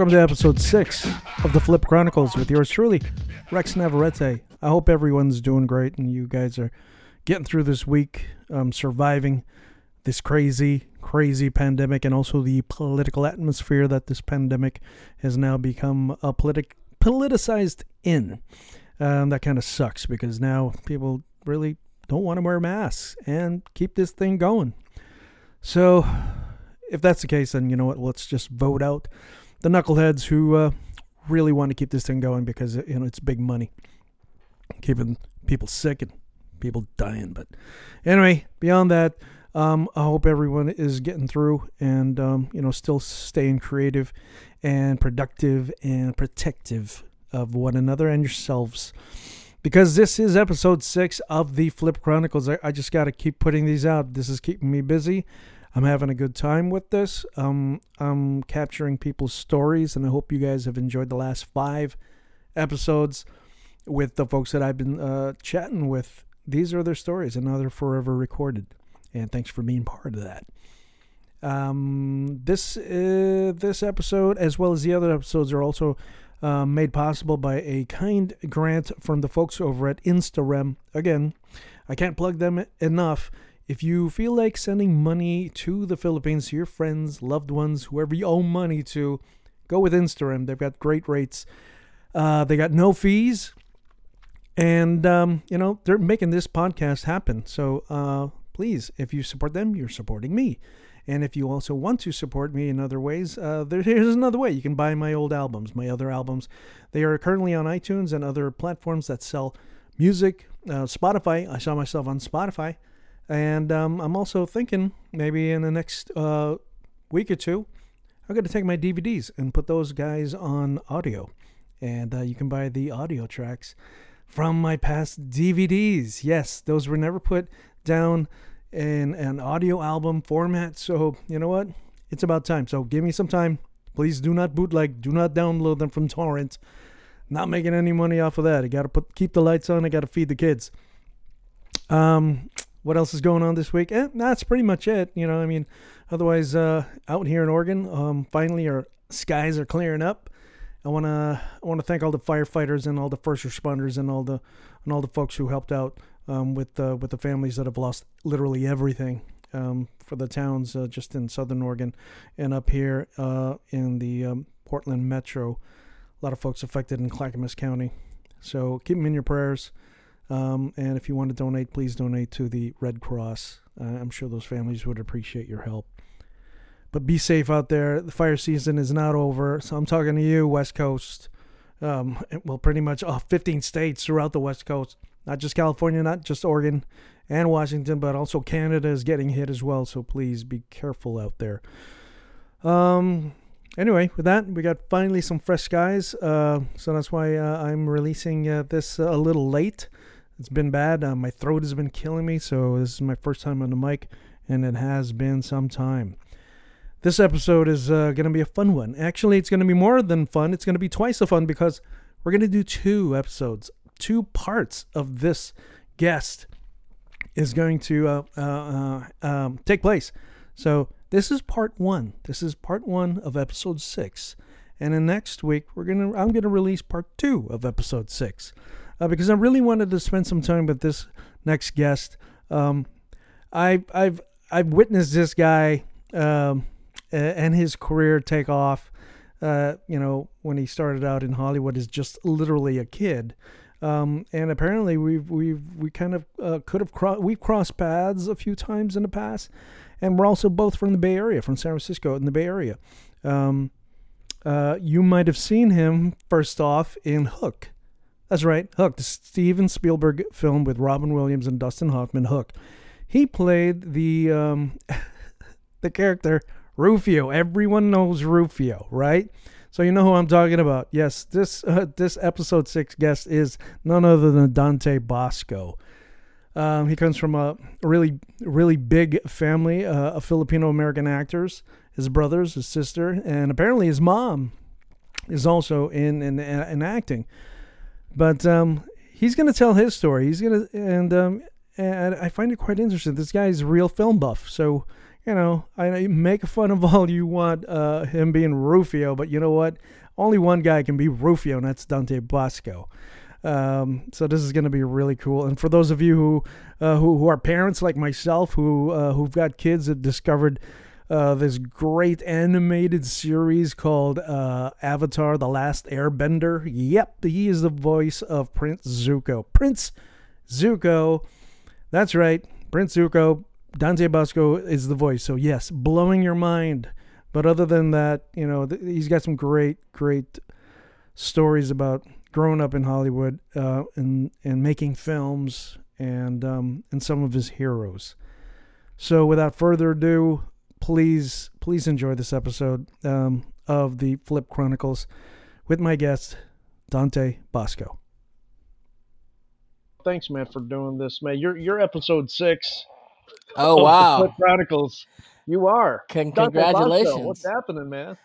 Welcome to episode six of the Flip Chronicles with yours truly, Rex Navarrete. I hope everyone's doing great and you guys are getting through this week, um, surviving this crazy, crazy pandemic and also the political atmosphere that this pandemic has now become a politic politicized in. Um, that kind of sucks because now people really don't want to wear masks and keep this thing going. So, if that's the case, then you know what? Let's just vote out the knuckleheads who uh, really want to keep this thing going because you know it's big money, keeping people sick and people dying. But anyway, beyond that, um, I hope everyone is getting through and um, you know still staying creative and productive and protective of one another and yourselves. Because this is episode six of the Flip Chronicles. I, I just got to keep putting these out. This is keeping me busy. I'm having a good time with this. Um, I'm capturing people's stories, and I hope you guys have enjoyed the last five episodes with the folks that I've been uh, chatting with. These are their stories, and now they're forever recorded. And thanks for being part of that. Um, this uh, this episode, as well as the other episodes, are also uh, made possible by a kind grant from the folks over at Instarem. Again, I can't plug them enough. If you feel like sending money to the Philippines to your friends, loved ones, whoever you owe money to, go with Instarem. They've got great rates. Uh, they got no fees, and um, you know they're making this podcast happen. So uh, please, if you support them, you're supporting me. And if you also want to support me in other ways, uh, there, here's another way. You can buy my old albums, my other albums. They are currently on iTunes and other platforms that sell music. Uh, Spotify, I saw myself on Spotify. And um, I'm also thinking maybe in the next uh, week or two, I'm going to take my DVDs and put those guys on audio. And uh, you can buy the audio tracks from my past DVDs. Yes, those were never put down in an audio album format. So, you know what? It's about time. So, give me some time. Please do not bootleg, do not download them from torrent. Not making any money off of that. I got to put keep the lights on. I got to feed the kids. Um, what else is going on this week? Eh, that's pretty much it. You know, I mean, otherwise, uh, out here in Oregon, um, finally our skies are clearing up. I wanna I wanna thank all the firefighters and all the first responders and all the and all the folks who helped out um, with uh, with the families that have lost literally everything um, for the towns uh, just in southern Oregon and up here uh, in the um, Portland metro. A lot of folks affected in Clackamas County. So keep them in your prayers. Um, and if you want to donate, please donate to the Red Cross. Uh, I'm sure those families would appreciate your help. But be safe out there. The fire season is not over. So I'm talking to you, West Coast. Um, well, pretty much all 15 states throughout the West Coast. Not just California, not just Oregon and Washington, but also Canada is getting hit as well. So please be careful out there. Um, anyway, with that, we got finally some fresh skies. Uh, so that's why uh, I'm releasing uh, this a little late. It's been bad. Uh, my throat has been killing me. So this is my first time on the mic, and it has been some time. This episode is uh, going to be a fun one. Actually, it's going to be more than fun. It's going to be twice the fun because we're going to do two episodes, two parts of this guest is going to uh, uh, uh, um, take place. So this is part one. This is part one of episode six, and then next week we're gonna I'm gonna release part two of episode six, uh, because I really wanted to spend some time with this next guest. Um, I I've I've witnessed this guy um, and his career take off. Uh, you know, when he started out in Hollywood as just literally a kid. Um, and apparently we've we've we kind of uh, could have cro- we've crossed paths a few times in the past, and we're also both from the Bay Area, from San Francisco in the Bay Area. Um, uh, you might have seen him first off in Hook. That's right, Hook, the Steven Spielberg film with Robin Williams and Dustin Hoffman. Hook. He played the um, the character Rufio. Everyone knows Rufio, right? So you know who I'm talking about. Yes, this uh, this episode six guest is none other than Dante Bosco. Um, he comes from a really really big family uh, of Filipino American actors. His brothers, his sister, and apparently his mom is also in in, in acting. But um, he's going to tell his story. He's going to and um, and I find it quite interesting. This guy's a real film buff, so you know, I make fun of all you want, uh, him being Rufio, but you know what? Only one guy can be Rufio, and that's Dante Basco. Um, so this is going to be really cool. And for those of you who uh, who, who are parents like myself, who uh, who've got kids that discovered uh, this great animated series called uh, Avatar: The Last Airbender. Yep, he is the voice of Prince Zuko. Prince Zuko. That's right, Prince Zuko. Dante Basco is the voice. So yes, blowing your mind. But other than that, you know, th- he's got some great, great stories about growing up in Hollywood uh, and and making films and um, and some of his heroes. So without further ado, please please enjoy this episode um, of the Flip Chronicles with my guest Dante Bosco. Thanks, man, for doing this, man. You're you're episode six. Oh wow, Flip Chronicles. You are. Con- congratulations. Basco. What's happening, man?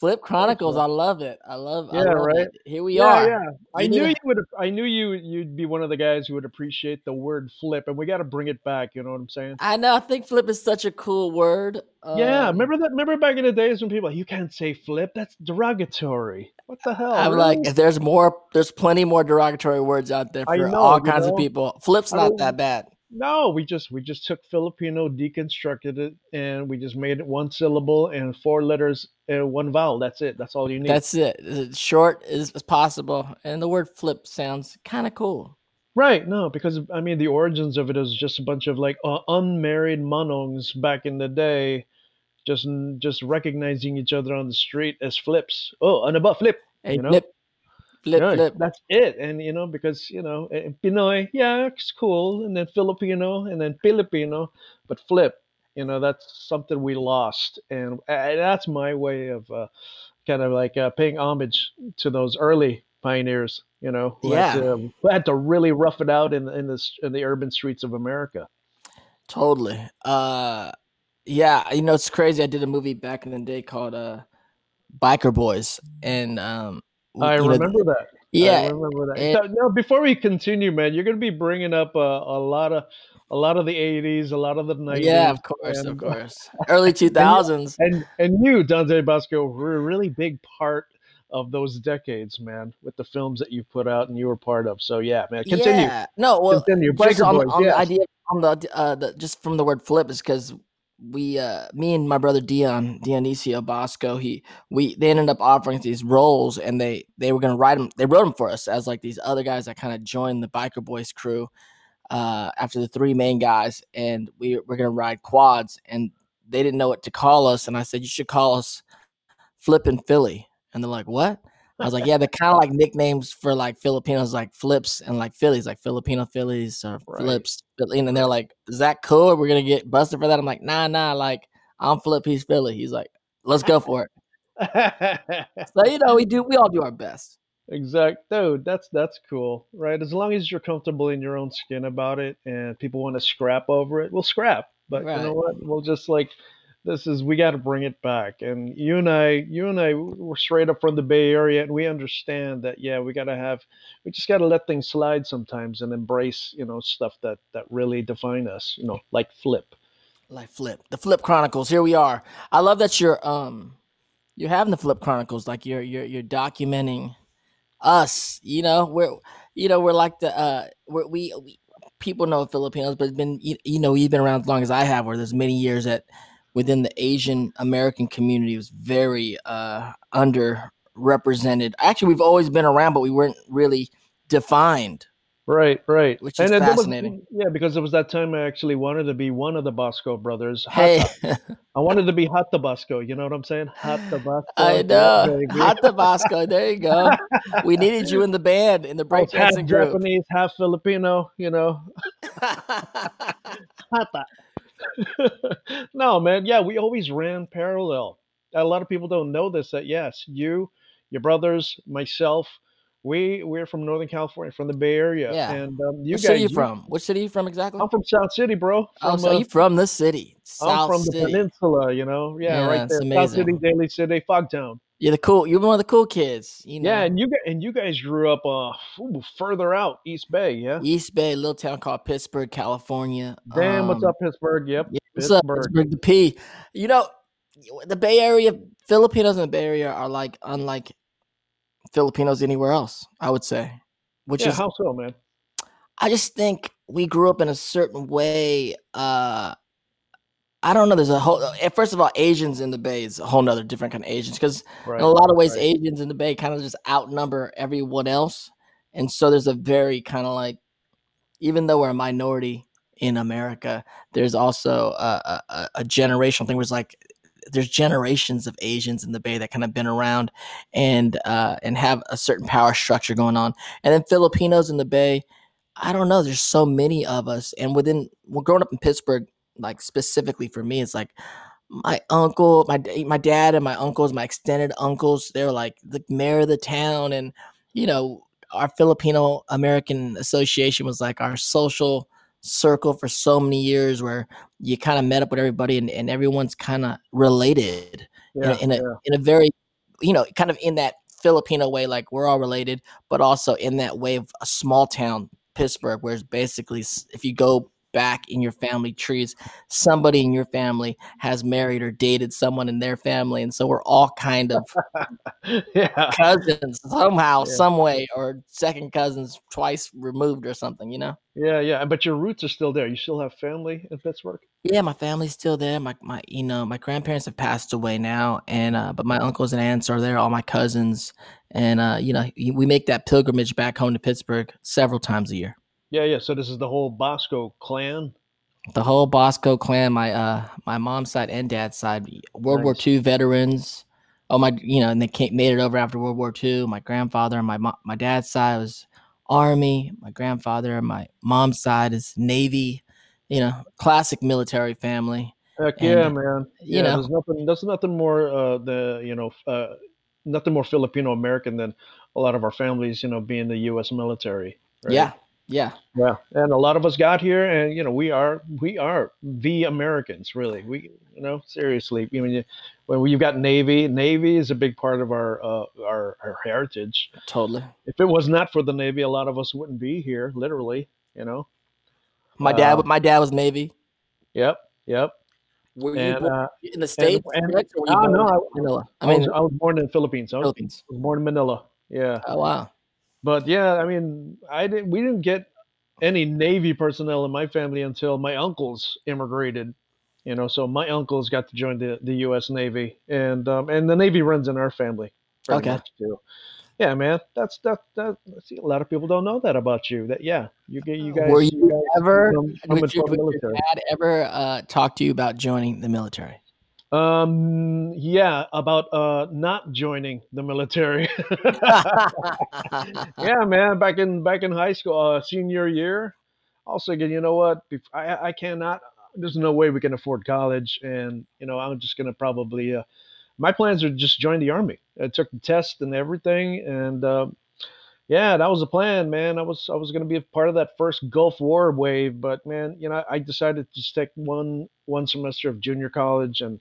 Flip Chronicles. I love it. I love. Yeah, I love right. It. Here we yeah, are. Yeah, I knew you would. I knew you. You'd be one of the guys who would appreciate the word flip, and we got to bring it back. You know what I'm saying? I know. I think flip is such a cool word. Um, yeah, remember that? Remember back in the days when people, you can't say flip. That's derogatory. What the hell? I'm really? like, there's more. There's plenty more derogatory words out there for know, all kinds know? of people. Flip's not that bad. No, we just we just took Filipino, deconstructed it, and we just made it one syllable and four letters and one vowel. That's it. That's all you need. That's it. As short as, as possible, and the word "flip" sounds kind of cool. Right. No, because I mean the origins of it is just a bunch of like uh, unmarried manongs back in the day, just just recognizing each other on the street as flips. Oh, and about flip. Hey, you know? flip, flip, Yeah, flip. That's it. And you know, because you know, eh, Pinoy, yeah, it's cool, and then Filipino, and then Filipino, but flip, you know, that's something we lost, and uh, that's my way of uh, kind of like uh, paying homage to those early pioneers, you know, who, had Yeah. to, who had to really rough it out in in the in the urban streets of America. Totally. Uh yeah, you know it's crazy. I did a movie back in the day called uh Biker Boys and um I you know, remember that. I yeah, remember that. and- So, now, before we continue, man, you're going to be bringing up a, a lot of a lot of the '80s, a lot of the '90s. yeah, of course, of course. Early 2000s. and and you, Dante Basco, were a really big part of those decades, man, with the films that you put out and you were part of. So yeah, man, continue, Yeah. No, well, continue. Biker on, Boys, on yes. the idea on the uh the, just from the word flip is because we uh me and my brother Dion Dionisio Basco he we they ended up offering these roles and they they were gonna write them they wrote them for us as like these other guys that kind of joined the biker boys crew uh after the three main guys and we were gonna ride quads and they didn't know what to call us and I said you should call us Flippin' Philly. And they're like what I was like, yeah, they're kind of like nicknames for like Filipinos, like flips and like Phillies, like Filipino Phillies or Right. flips. And they're like, is that cool? We're gonna get busted for that. I'm like, nah, nah. Like, I'm Flip, he's Philly. He's like, let's go for it. So you know, we do, we all do our best. exact, dude. That's that's cool, right? As long as you're comfortable in your own skin about it, and people want to scrap over it, we'll scrap. But you know what? We'll just like this is we got to bring it back. And you and I, you and I, we're straight up from the Bay Area, and we understand that. Yeah, we got to have, we just got to let things slide sometimes and embrace, you know, stuff that that really define us. You know, like flip. Like Flip, the Flip Chronicles. Here we are. I love that you're um you're having the Flip Chronicles. Like you're you're you're documenting us. You know, we're you know we're like the uh we're, we we people know Filipinos, but it's been you, you know you've been around as long as I have. Where there's many years that within the Asian American community was very uh underrepresented. Actually, we've always been around, but we weren't really defined. Right, right. Which is then there was- fascinating. yeah, because it was that time I actually wanted to be one of the Bosco brothers. Hot- Hey, I wanted to be Hot Tabasco. You know what I'm saying? Hot Tabasco. I know. baby. Hot Tabasco. There you go. We needed you in the band in the I was half. Japanese, half Filipino. You know, Hata. no, man. Yeah, we always ran parallel. A lot of people don't know this. That yes, you, your brothers, myself, We we're from Northern California, from the Bay Area. Yeah. And um, you Which guys, city you you- from? Which city you from exactly? I'm from South City, bro. oh, From, so uh, you from the city, South I'm from the peninsula, you know. Yeah, Yeah, right there. South City. Daly City, Fogtown. You're the cool. You're one of the cool kids. You know. Yeah, and you and you guys grew up uh ooh, further out, East Bay, yeah. East Bay, little town called Pittsburg, California. Damn, what's Um, up, Pittsburg? Yep. Yeah, what's up, Pittsburg. Pittsburg, the P. You know, the Bay Area, Filipinos in the Bay Area are like unlike Filipinos anywhere else. I would say, which Yeah, is how so, man? I just think we grew up in a certain way. Uh, I don't know. There's a whole. First of all, Asians in the Bay is a whole nother different kind of Asians because Right. in a lot of ways, right. Asians in the Bay kind of just outnumber everyone else, and so there's a very kind of like, even though we're a minority in America, there's also a, a, a- a generational thing where it's like there's generations of Asians in the Bay that kind of been around and uh, and have a certain power structure going on, and then Filipinos in the Bay. I don't know. There's so many of us, and within we're growing up in Pittsburg, like specifically for me, it's like my uncle, my my dad, and my uncles, my extended uncles. They're like the mayor of the town, and you know our Filipino American Association was like our social circle for so many years, where you kind of met up with everybody, and, and everyone's kind of related Yeah, in, a, in a yeah. in a very you know kind of in that Filipino way, like we're all related, but also in that way of a small town Pittsburg, where it's basically if you go back in your family trees, somebody in your family has married or dated someone in their family, and so we're all kind of yeah. cousins somehow, Yeah. some way, or second cousins twice removed or something, you know. Yeah, yeah. But your roots are still there. You still have family in Pittsburg? Yeah, my family's still there. My my you know, my grandparents have passed away now and uh but my uncles and aunts are there, all my cousins. And uh you know, we make that pilgrimage back home to Pittsburg several times a year. Yeah, yeah. So this is the whole Bosco clan. The whole Bosco clan, my uh my mom's side and dad's side, World War II veterans. Oh my, you know, and they came, made it over after World War II. My grandfather and my mo- my dad's side was Army. My grandfather and my mom's side is Navy. You know, classic military family. Heck And, yeah, uh, man. you yeah, know. there's nothing. There's nothing more. Uh, the you know, uh, nothing more Filipino American than a lot of our families. You know, being the U.S. military. right? Yeah, yeah. Yeah, and a lot of us got here, and you know, we are we are the Americans, really. We, you know, seriously. I mean, you, when you've got Navy, Navy is a big part of our uh, our our heritage. Totally. If it was not for the Navy, a lot of us wouldn't be here, literally. You know. My dad, Uh, my dad was Navy. Yep. Yep. Were you And born uh, in the states? and- correct, or were you born no, in I- Manila. I I, mean, was, I was born in the Philippines. I was, Philippines. was born in Manila. Yeah. Oh wow. But yeah, I mean, I didn't. We didn't get any Navy personnel in my family until my uncles immigrated. You know, so my uncles got to join the, the U.S. Navy, and um, and the Navy runs in our family. Okay. too. Yeah, man, that's that. That see, a lot of people don't know that about you. That yeah, you get you guys. Were you guys ever- coming Would, you, would your dad ever uh, talk to you about joining the military? Um, yeah, about uh not joining the military. yeah, man. Back in back in high school, uh, senior year, I was thinking, you know what? I I cannot. There's no way we can afford college, and you know, I'm just gonna probably. Uh, my plans are just join the army. I took the test and everything, and uh, yeah, that was the plan, man. I was I was gonna be a part of that first Gulf War wave, but man, you know, I decided to just take one one semester of junior college and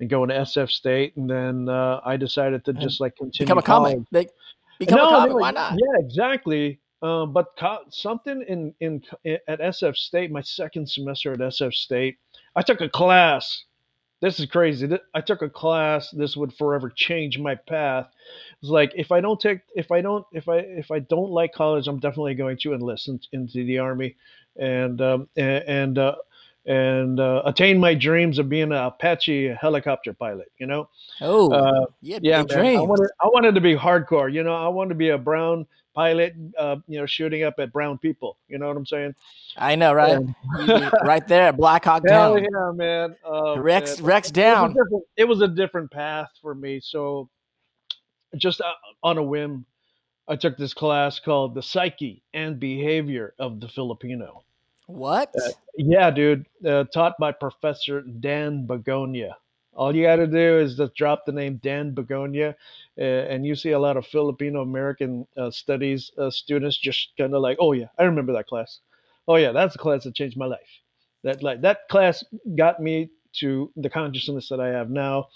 and go into SF State, and then uh, I decided to just like continue Become a college. comic. They, become No, a comic. Why not? Yeah, exactly. Um, but co- something in, in at SF State, my second semester at SF State, I took a class. This is crazy. I took a class. This would forever change my path. It's like if I don't take, if I don't, if I if I don't like college, I'm definitely going to enlist in, into the army, and um, and and, uh, and uh, attain my dreams of being an Apache helicopter pilot. You know. Oh, Uh, had yeah. I wanted, I wanted to be hardcore. You know, I wanted to be a brown pilot. Uh, you know, shooting up at brown people. You know what I'm saying? I know, right? You- right there, Black Hawk Hell Down. yeah, man. Uh, Rex, man. Rex It was, down. it was a different path for me. So, just uh, on a whim, I took this class called "The Psyche and Behavior of the Filipino." What? Yeah, dude. Uh, taught by Professor Dan Begonia. All you got to do is just drop the name Dan Begonia, uh, and you see a lot of Filipino American uh, studies uh, students just kind of like, oh yeah, I remember that class. Oh yeah, that's the class that changed my life. That like that class got me to the consciousness that I have now.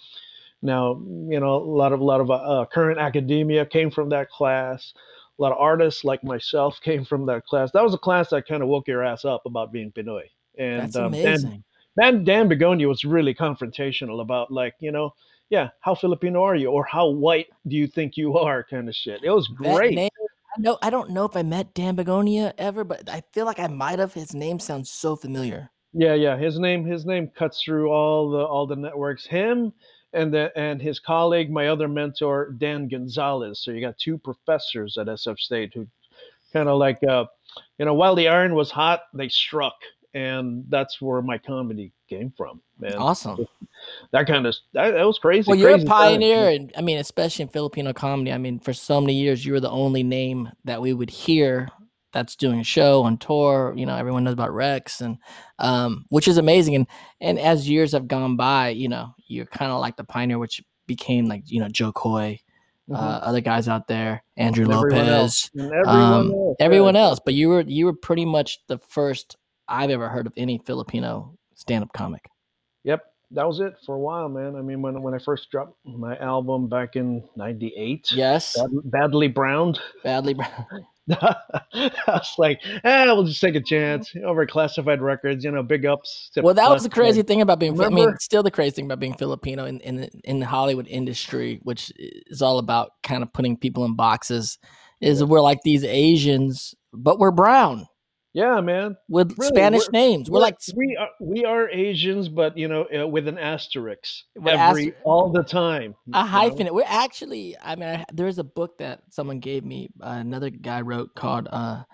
Now, you know, a lot of a lot of uh, current academia came from that class. A lot of artists like myself came from that class. That was a class that kind of woke your ass up about being Pinoy. And That's um, amazing. Dan, Dan, Dan Begonia was really confrontational about like, you know, yeah, how Filipino are you, or how white do you think you are, kind of shit. It was great. name, I know. I don't know if I met Dan Begonia ever, but I feel like I might have. His name sounds so familiar. Yeah, yeah. His name his name cuts through all the all the networks. Him and the and his colleague, my other mentor, Dan Gonzalez. So you got two professors at SF State who kind of like uh you know, while the iron was hot, they struck. And that's where my comedy came from. Man. Awesome. That kind of that, that was crazy. Well, you're a crazy time. pioneer, and I mean, especially in Filipino comedy. I mean, for so many years, you were the only name that we would hear that's doing a show on tour. You know, everyone knows about Rex, and um, which is amazing. And and as years have gone by, you know, you're kind of like the pioneer, which became like you know Jo Koy, uh, other guys out there, Andrew And everyone Lopez, else. Everyone um, else. everyone yeah. else. But you were you were pretty much the first I've ever heard of any Filipino stand-up comic. Yep, that was it for a while, man. I mean, when when I first dropped my album back in '98, Yes, bad, badly browned. badly. Browned. I was like, eh, we'll just take a chance over Classified Records. You know, big ups. to Well, that was the crazy thing about being. I mean, still the crazy thing about being Filipino in in the, in the Hollywood industry, which is all about kind of putting people in boxes. Is we're like these Asians, but we're brown Yeah, man. with Really, Spanish we're- names. We're like we are we are Asians, but you know, uh, with an asterisk every aster- all the time. a you know? hyphen. We're actually. I mean, I, there's a book that someone gave me. Uh, another guy wrote called uh,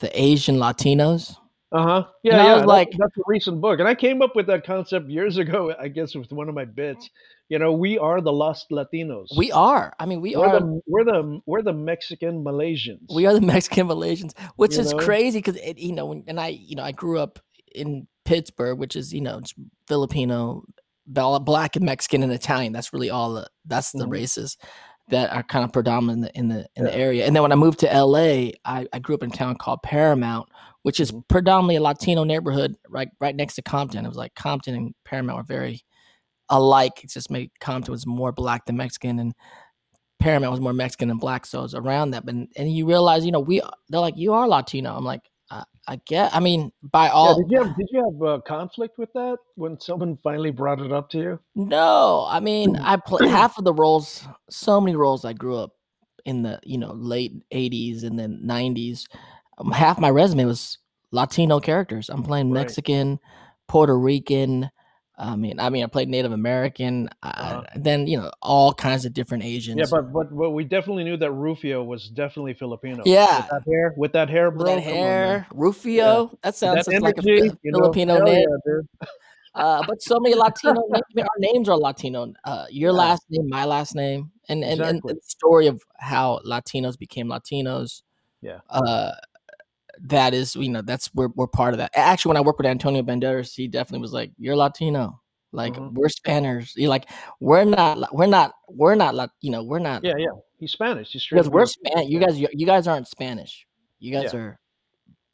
"The Asian Latinos." Uh huh. Yeah, And I was like- that's a recent book, and I came up with that concept years ago. I guess with one of my bits. You know, we are the lost Latinos. We are. I mean, we we're are. the we're the we're the Mexican Malaysians. We are the Mexican Malaysians, which You is know? crazy because you know, and I, you know, I grew up in Pittsburg, which is you know Filipino, black and Mexican and Italian. That's really all. The, that's the Mhm. races that are kind of predominant in the in the, in the area. And then when I moved to LA, I, I grew up in a town called Paramount, which is Mhm. predominantly a Latino neighborhood, right right next to Compton. It was like Compton and Paramount were very alike. It's just maybe Compton was more black than Mexican, and Paramount was more Mexican than black. So it was around that. But and you realize, you know, we they're like, you are Latino. I'm like, I, I get. I mean, by Yeah, all, did you have did you have uh, conflict with that when someone finally brought it up to you? no. I mean. I play half of the roles. So many roles I grew up in the you know late '80s and then '90s. Um, half my resume was Latino characters. I'm playing Right. Mexican, Puerto Rican. I mean, I mean, I played Native American. Uh, Uh-huh. Then you know all kinds of different Asians. Yeah, but, but but we definitely knew that Rufio was definitely Filipino. Yeah. with that hair, with that hair, With bro. that come on, hair, Rufio. That sounds that just like a you know? Filipino name. yeah. Uh, but so many Latino names. Our names are Latino. Uh, your Yeah. last name, my last name, and and, and the story of how Latinos became Latinos. Yeah. Uh, that is, you know, that's we're we're part of that. Actually, when I worked with Antonio Banderas, he definitely was like, "You're Latino." Like Mhm. we're Spaniards. You're like we're not. We're not. We're not. Lat- You know, we're not. Yeah, yeah. He's Spanish. He's straight because we're. Spanish. You guys, you, you guys aren't Spanish. You guys Yeah. are,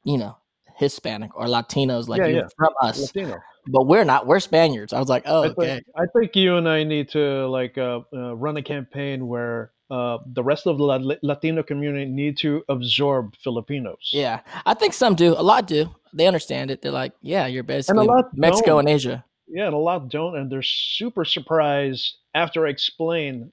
you know, Hispanic or Latinos, like Yeah, yeah. from us. Latino. But we're not. We're Spaniards. I was like, oh, I think, okay. I think you and I need to like uh, uh, run a campaign where uh, the rest of the Latino community need to absorb Filipinos. Yeah, I think some do. A lot do. They understand it. They're like, yeah, you're basically and a lot Mexico don't. and Asia. yeah, and a lot don't, and they're super surprised after I explain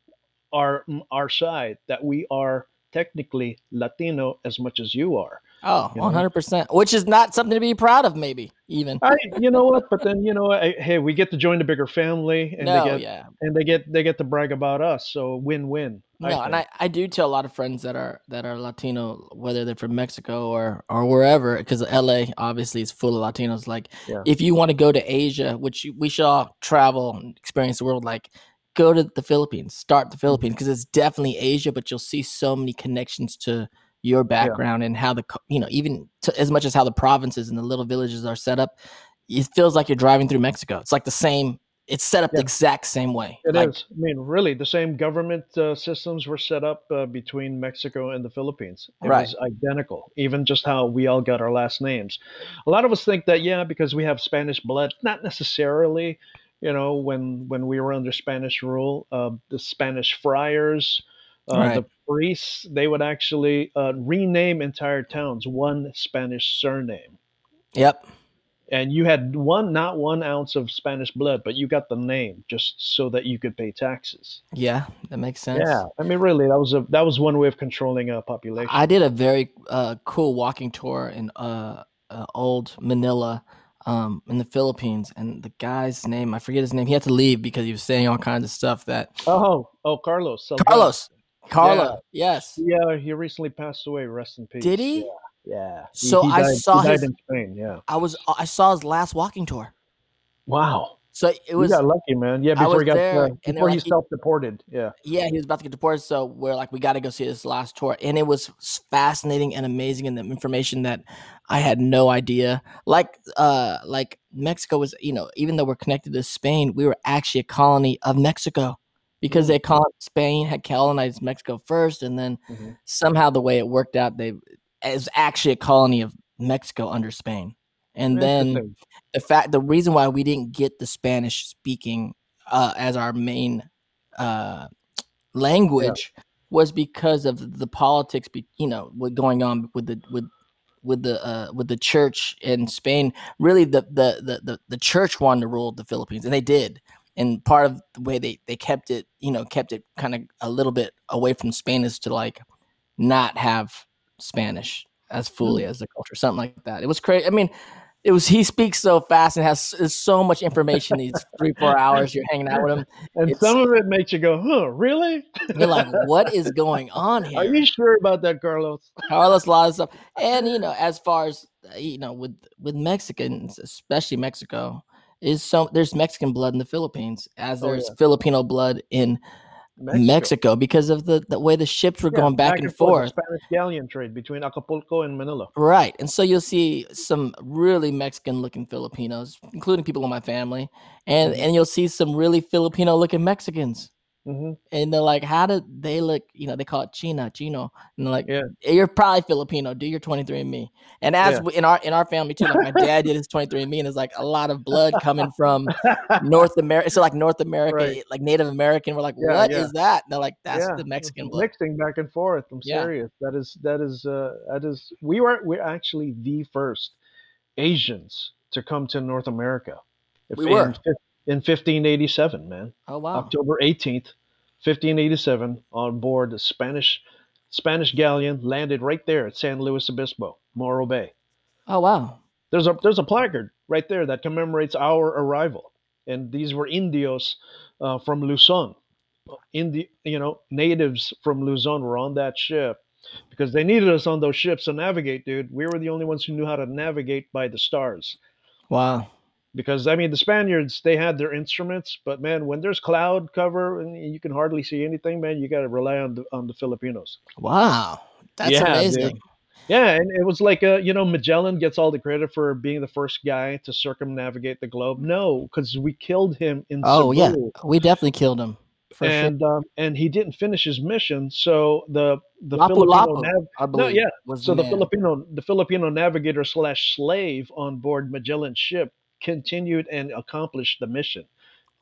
our our side that we are technically Latino as much as you are. Oh, You know? 100%. Which is not something to be proud of, maybe even. I, you know what? But then you know, I, hey, we get to join the bigger family, and no, they get yeah. and they get they get to brag about us. So win win. No, and I, I do tell a lot of friends that are that are Latino, whether they're from Mexico or or wherever, because LA obviously is full of Latinos. Like, Yeah. if you want to go to Asia, which we should all travel and experience the world, like go to the Philippines, start the Philippines, because it's definitely Asia, but you'll see so many connections to your background and how the you know even to, as much as how the provinces and the little villages are set up. It feels like you're driving through Mexico. It's like the same it's set up the exact same way. It is. like, I mean, really, the same government uh, systems were set up uh, between Mexico and the Philippines. It Right. was identical, even just how we all got our last names. A lot of us think that, yeah, because we have Spanish blood, not necessarily. You know, when when we were under Spanish rule, uh, the Spanish friars, uh, Right. the priests, they would actually uh, rename entire towns one Spanish surname Yep. and you had one not one ounce of spanish blood but you got the name just so that you could pay taxes Yeah, that makes sense. yeah i mean really that was a that was one way of controlling a population I did a very uh, cool walking tour in uh, uh, old Manila um, in the Philippines, and the guy's name I forget his name. He had to leave because he was saying all kinds of stuff that oh oh carlos Celdran. Carlos, Carlo, yes. yeah he recently passed away. Rest in peace. Did he? yeah, yeah. So he I died- saw he died his- in spain yeah. I was I saw his last walking tour. wow. So it was you got lucky man. Yeah before he got there, uh, before he like, he- self-deported yeah. Yeah, he was about to get deported, so we're like, we got to go see his last tour, and it was fascinating and amazing, and the information that I had no idea. Like, uh, like Mexico was, you know, even though we're connected to Spain, we were actually a colony of Mexico because they col- Spain had colonized Mexico first, and then Mhm. somehow the way it worked out, they is actually a colony of Mexico under Spain, and then the fact the reason why we didn't get the Spanish speaking uh, as our main uh, language was because of the politics, be, you know, what going on with the with with the uh, with the church in Spain. Really, the, the the the the church wanted to rule the Philippines, and they did. And part of the way they they kept it, you know, kept it kind of a little bit away from Spain is to like not have Spanish as fully as the culture, something like that. It was crazy. I mean, it was he speaks so fast and has so much information. These three four hours you're hanging out with him, and it's- some of it makes you go huh really you're like, what is going on here? are you sure about that carlos Carlos, a lot of stuff, and you know, as far as uh, you know, with with Mexicans, especially Mexico, is so there's Mexican blood in the Philippines, as Oh, there's yeah. Filipino blood in Mexico. because of the the way the ships were Yeah, going back, and the forth. Spanish galleon trade between Acapulco and Manila. Right. And so you'll see some really Mexican looking Filipinos, including people in my family, and Mhm. and you'll see some really Filipino looking Mexicans. Hmm And they're like, how did they look? You know, they call it China, Chino. And they're like, Yeah. you're probably Filipino. Do your 23andMe. And as Yeah. we, in our in our family too, like my dad did his 23andMe, and it's like a lot of blood coming from North America. So like North America, Right. like Native American. We're like, Yeah, what is that? And they're like, that's the Mexican blood. Mixing back and forth. I'm serious. That is that is uh, that is we were we're actually the first Asians to come to North America. If- We were. In, 1587, man. Oh wow. October 18th, 1587, on board the Spanish Spanish galleon landed right there at San Luis Obispo, Morro Bay. Oh wow. There's a there's a placard right there that commemorates our arrival, and these were Indios uh, from Luzon. Indi- you know, natives from Luzon were on that ship because they needed us on those ships to navigate, dude. We were the only ones who knew how to navigate by the stars. Wow. Because I mean, the Spaniards they had their instruments, but man, when there's cloud cover and you can hardly see anything, man, you got to rely on the on the Filipinos. Wow. That's Yeah, amazing. dude. Yeah, and it was like a, you know Magellan gets all the credit for being the first guy to circumnavigate the globe. No, because we killed him in Oh yeah, we definitely killed him. For and um, and he didn't finish his mission. So the the Lapu Filipino Lapu, nav- I believe. yeah, Was so the man. Filipino the Filipino navigator slash slave on board Magellan's ship continued and accomplished the mission.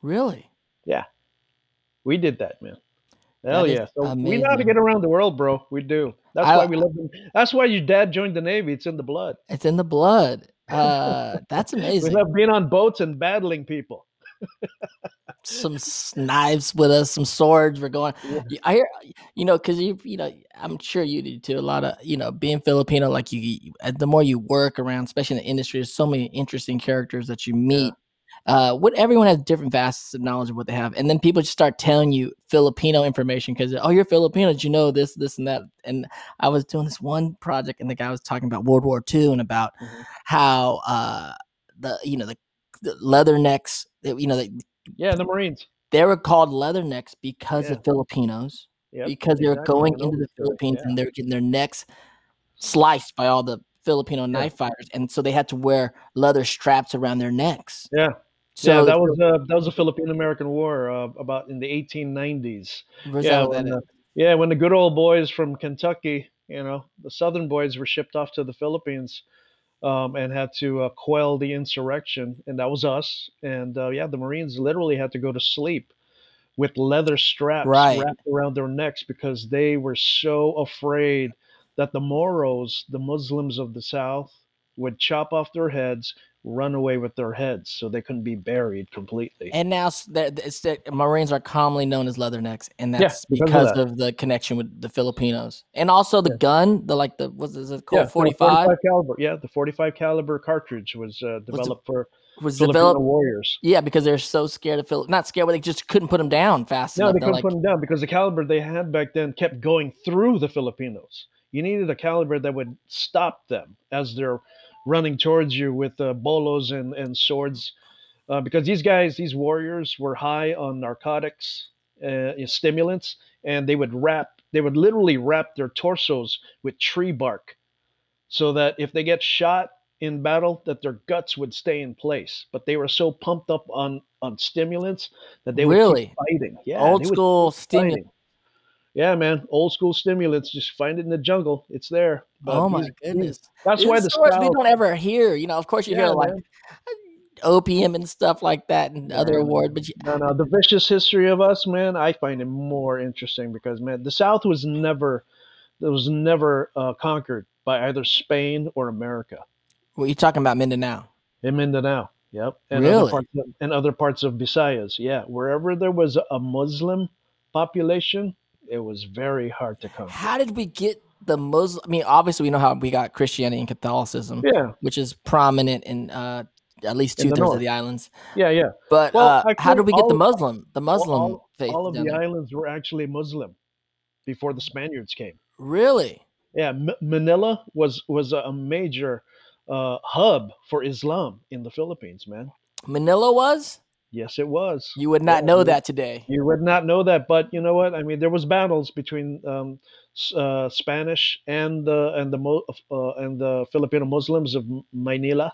Really? Yeah. We did that, man. Hell That yeah! So we know how to get around the world, bro. We do. That's I- why we love them. That's why your dad joined the Navy. It's in the blood. It's in the blood. Uh, that's amazing. We love being on boats and battling people. Some knives with us, some swords. We're going. Yeah. I hear, you know, because you, you know, I'm sure you do too. A lot of, you know, being Filipino, like you, you uh, the more you work around, especially in the industry, there's so many interesting characters that you meet. Uh, what everyone has different facets of knowledge of what they have, and then people just start telling you Filipino information because oh, you're Filipino, did you know this, this, and that? And I was doing this one project, and the guy was talking about World War II and about Mhm. how uh, the, you know, the leathernecks, you know, they, Yeah, the Marines. they were called leathernecks because Yeah. of Filipinos, Yep, because they were exactly. going into the Philippines yeah. and they're getting their necks sliced by all the Filipino knife fighters, and so they had to wear leather straps around their necks. Yeah. So yeah, that was a that was a Philippine American War uh, about in the 1890s. yeah, when the, yeah, when the good old boys from Kentucky, you know, the Southern boys were shipped off to the Philippines um, and had to uh, quell the insurrection, and that was us. And uh, yeah, the Marines literally had to go to sleep with leather straps Right. wrapped around their necks because they were so afraid that the Moros, the Muslims of the South, would chop off their heads, run away with their heads, so they couldn't be buried completely. And now it's that Marines are commonly known as leathernecks, and Yeah, that's because of that. of the connection with the Filipinos, and also the Yeah. gun, the like the what's it called forty five 45 caliber. Yeah, the 45 caliber cartridge was uh, developed for was Filipino developed. warriors. Yeah, because they're so scared of Philip. Not scared, but they just couldn't put them down fast No, enough. they couldn't like, put them down because the caliber they had back then kept going through the Filipinos. You needed a caliber that would stop them as they're running towards you with uh, bolos and, and swords. Uh, because these guys, these warriors, were high on narcotics, uh, stimulants, and they would wrap, they would literally wrap their torsos with tree bark so that if they get shot in battle that their guts would stay in place but they were so pumped up on on stimulants that they would Really? keep fighting yeah old school stimulant. Yeah, man, old school stimulants. Just find it in the jungle. It's there. But Oh my goodness! that's These why the stories we don't ever hear. You know, of course you Yeah, hear like man. opium and stuff like that and other Yeah, awards, but you, No, no, the vicious history of us, man. I find it more interesting because, man, the South was never, it was never uh, conquered by either Spain or America. what you talking about Mindanao? In Mindanao, yep, and Really? other parts of, and other parts of Visayas, yeah, wherever there was a Muslim population, it was very hard to come. How did we get the Muslim? I mean, obviously we know how we got Christianity and Catholicism, Yeah, which is prominent in uh, at least two thirds of the islands. yeah, yeah. But Well, uh, how did we get the Muslim, the Muslim all, faith? all of the there? islands were actually Muslim before the Spaniards came. Really? Yeah, M- Manila was was a major uh, hub for Islam in the Philippines, man. Manila was? Yes, it was. You would not know that today. You would not know that, but you know what? I mean, there was battles between um, uh, Spanish and the and the Mo- uh, and the Filipino Muslims of Manila.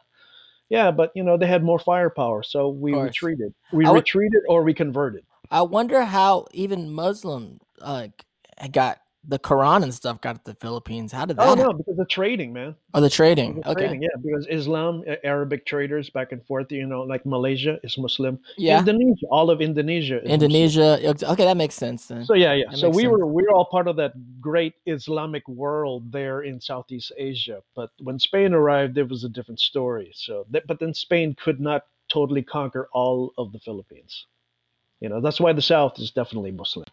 Yeah, but you know they had more firepower, so we retreated. We would- retreated or we converted. I wonder how even Muslim uh, got the Quran and stuff got to the Philippines. How did that? Oh happen? no, because of trading, man. Oh, the trading. Of Okay. trading, yeah, because Islam, uh, Arabic traders back and forth. You know, like Malaysia is Muslim. Yeah. Indonesia, all of Indonesia. Is Muslim. Indonesia. Okay, that makes sense then. So yeah, yeah. That So we sense. were we were all part of that great Islamic world there in Southeast Asia. But when Spain arrived, it was a different story. So, that, but then Spain could not totally conquer all of the Philippines. You know, that's why the South is definitely Muslim.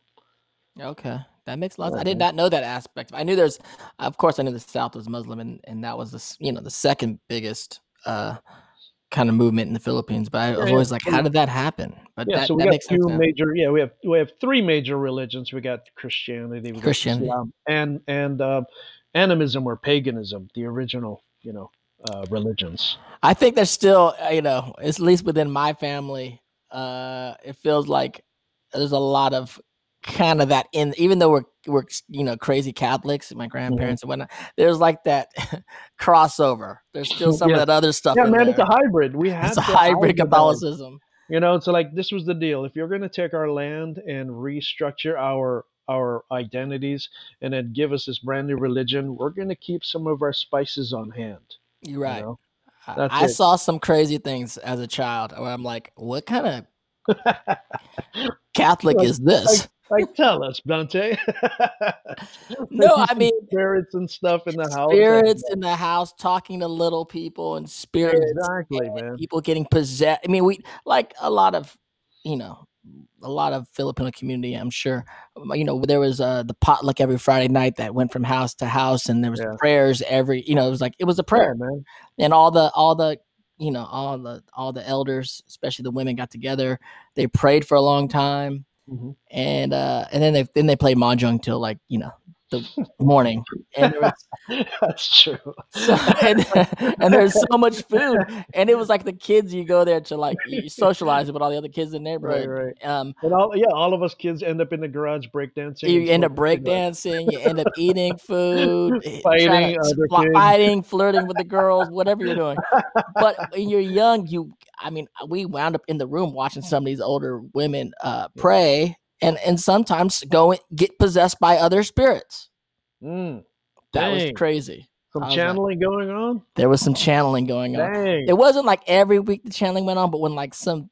Okay, that makes a lot. Of, I did not know that aspect. I knew there's, of course, I knew the South was Muslim, and and that was the you know the second biggest uh kind of movement in the Philippines. But I was Yeah, always like, how did that happen? But Yeah, that, so we got two major. Yeah, we have we have three major religions. We got Christianity, we got Islam, and and uh, animism or paganism, the original, you know, uh, religions. I think there's still, uh, you know, at least within my family, uh, it feels like there's a lot of kind of that in, even though we're we're you know crazy Catholics, my mm-hmm. grandparents and whatnot. There's like that crossover. There's still some Yeah. of that other stuff. Yeah, man, it's a hybrid. We had It's a hybrid hybrid. Catholicism. You know, so like this was the deal. If you're going to take our land and restructure our our identities and then give us this brand new religion, we're going to keep some of our spices on hand. You're you right. know? I- it. saw some crazy things as a child where I'm like, what kind of Catholic Like- is this? like, tell us, Dante. No, I mean, spirits and stuff in the house. spirits in the house talking to little people and spirits Exactly, and man. people getting possessed i mean we like a lot of you know a lot of filipino community i'm sure um, you know there was uh the potluck every friday night that went from house to house and there was Yeah. prayers every you know it was like it was a Yeah, prayer man. and all the all the you know all the all the elders especially the women got together they prayed for a long time Mhm. and uh and then they then they played mahjong till like you know the morning and was That's true. so, and, and there's so much food and it was like the kids you go there to like you socialize with all the other kids in the neighborhood right. right. um And all yeah, all of us kids end up in the garage breakdancing. you end up breakdancing you end up eating food eh, Fighting to- other fl- kids. fighting flirting with the girls whatever you're doing but when you're young you I mean, we wound up in the room watching some of these older women uh, pray, and and sometimes go get possessed by other spirits. Mm, That was crazy. some was like- channeling going on. There was some channeling going on. It wasn't like every week the channeling went on, but when like some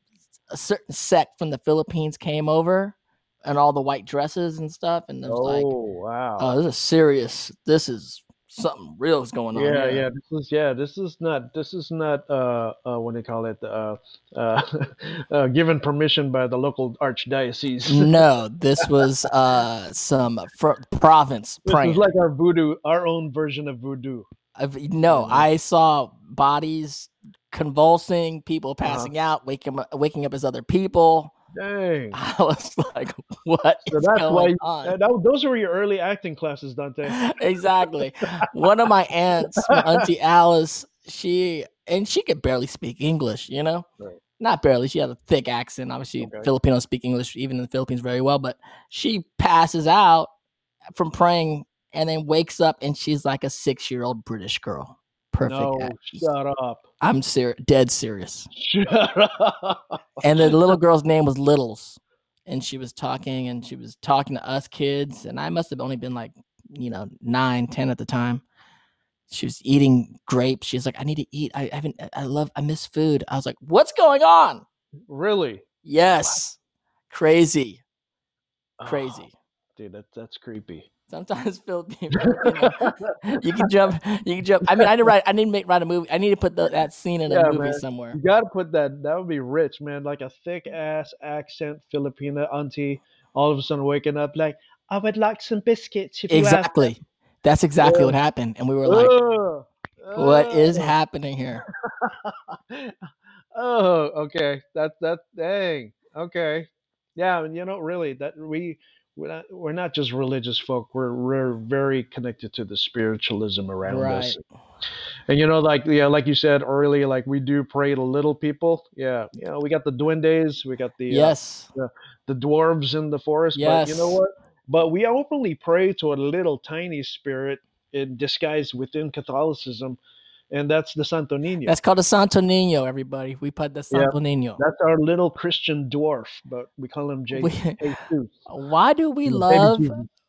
a certain sect from the Philippines came over and all the white dresses and stuff, and it was oh like, wow. oh, this is serious. This is something real is going on. yeah, here." yeah. This is yeah. This is not. This is not. Uh, uh what do you call it? Uh, uh, uh, given permission by the local archdiocese. no, this was uh some fr- province This praying. is like our voodoo, our own version of voodoo. I've- no. I saw bodies convulsing, people Uh-huh. passing out, waking up, waking up as other people. Dang. I was like, what? So that's why. you- on?" uh, that- those were your early acting classes, Dante. exactly. One of my aunts, my auntie Alice, she and she could barely speak English, you know? Right. Not barely. She had a thick accent. Obviously, Okay. Filipinos speak English even in the Philippines very well, but she passes out from praying and then wakes up and she's like a six year old British girl. Perfect. No, act- shut up. I'm ser- dead serious. Shut up. And the little girl's name was Littles. And she was talking and she was talking to us kids. And I must have only been like, you know, nine, ten at the time. She was eating grapes. She's like, I need to eat. I, I haven't, I love, I miss food. I was like, what's going on? really? Yes. Crazy. Oh, Crazy. dude, that, that's creepy. Sometimes Filipino, you can jump, you can jump. I mean, I need to write, I need to make, write a movie. I need to put the, that scene in a Yeah, movie man. somewhere. You gotta put that. That would be rich, man. Like a thick ass accent Filipina auntie, all of a sudden waking up like, I would like some biscuits. If you have. Exactly. That's exactly Yeah. what happened. And we were like, Ugh, what is ugh. happening here? oh, okay. That that dang. Okay. Yeah, and you know, really, that we we're not, we're not just religious folk. We're we're very connected to the spiritualism around us. Right. And you know, like yeah, like you said earlier, like we do pray to little people. Yeah, you know, we got the duendes, we got the uh, Yes. the dwarves in the forest. But you know what? But we openly pray to a little tiny spirit in disguise within Catholicism, and that's the Santo Niño. That's called a Santo Nino, everybody. We put the Yeah. Santo Nino. That's our little Christian dwarf, but we call him J- We- Jesus. Why do we love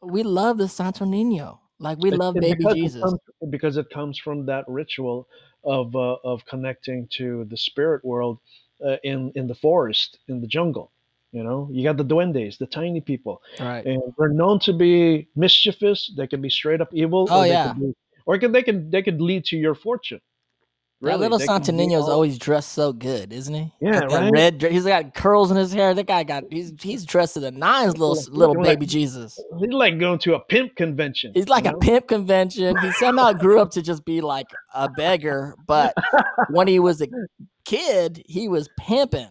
we love the Santo Nino? Like we It- love baby because it Jesus. comes- because it comes from that ritual of uh, of connecting to the spirit world uh, in in the forest, in the jungle. You know, you got the duendes, the tiny people, Right. and they're known to be mischievous. They can be straight up evil. Oh, or they yeah. Or can, they can they could lead to your fortune. that little they can Santo be Nino is always dressed so good, isn't he? Yeah, right? Red. He's got curls in his hair. That guy got. He's he's dressed to the nines, little He's little like- baby Jesus. He's like going to a pimp convention. He's like a know? pimp convention. He somehow grew up to just be like a beggar, but when he was a kid, he was pimping.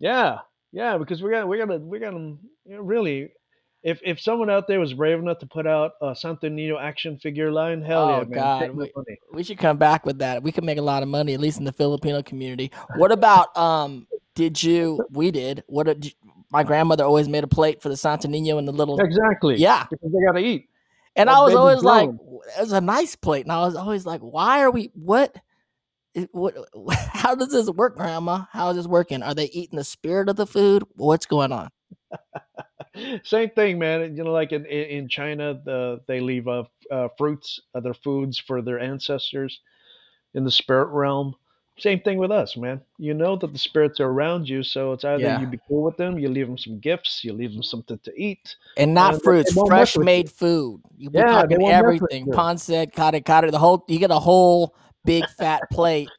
Yeah, yeah, because we got we got to we got know, really. If if someone out there was brave enough to put out a Santo Nino action figure line, hell Oh, yeah, man, God, we- We should come back with that. We could make a lot of money, at least in the Filipino community. What about um? Did you? We did. What did you, my grandmother always made a plate for the Santo Nino and the little. Exactly. Yeah, because they got to eat. and that I was always like, it was a nice plate, and I was always like, why are we? What? What? How does this work, Grandma? How is this working? Are they eating the spirit of the food? What's going on? Same thing, man. You know, like in in in China, the they leave uh, uh, fruits, other foods for their ancestors in the spirit realm. Same thing with us, man. You know that the spirits are around you, so it's either Yeah. you be cool with them, you leave them some gifts, you leave them something to eat. And not fruits, fresh with you. made food. You Yeah, talking won't mess with everything. Pancit, kare kare, the whole. You get a whole big fat plate.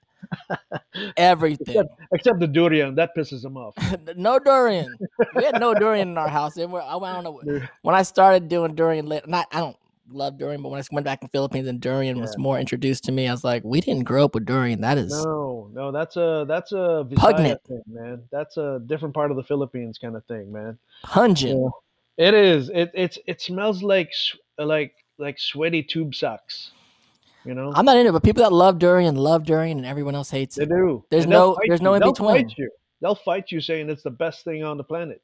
Everything. Except, except the durian, that pisses them off. no durian. We had no durian in our house. And we're, I don't know. When I started doing durian, lit- not I don't love durian, but when I went back in Philippines and durian was more introduced to me, I was like, we didn't grow up with durian. That is No, no, that's a that's a Visaya Pungent. thing, man. That's a different part of the Philippines kind of thing, man. pungent. It is. It it's it smells like like like sweaty tube socks. You know, I'm not into it, but people that love durian love durian, and everyone else hates they it. do. There's no- there's you. no in They'll between. Fight you. They'll fight you saying it's the best thing on the planet.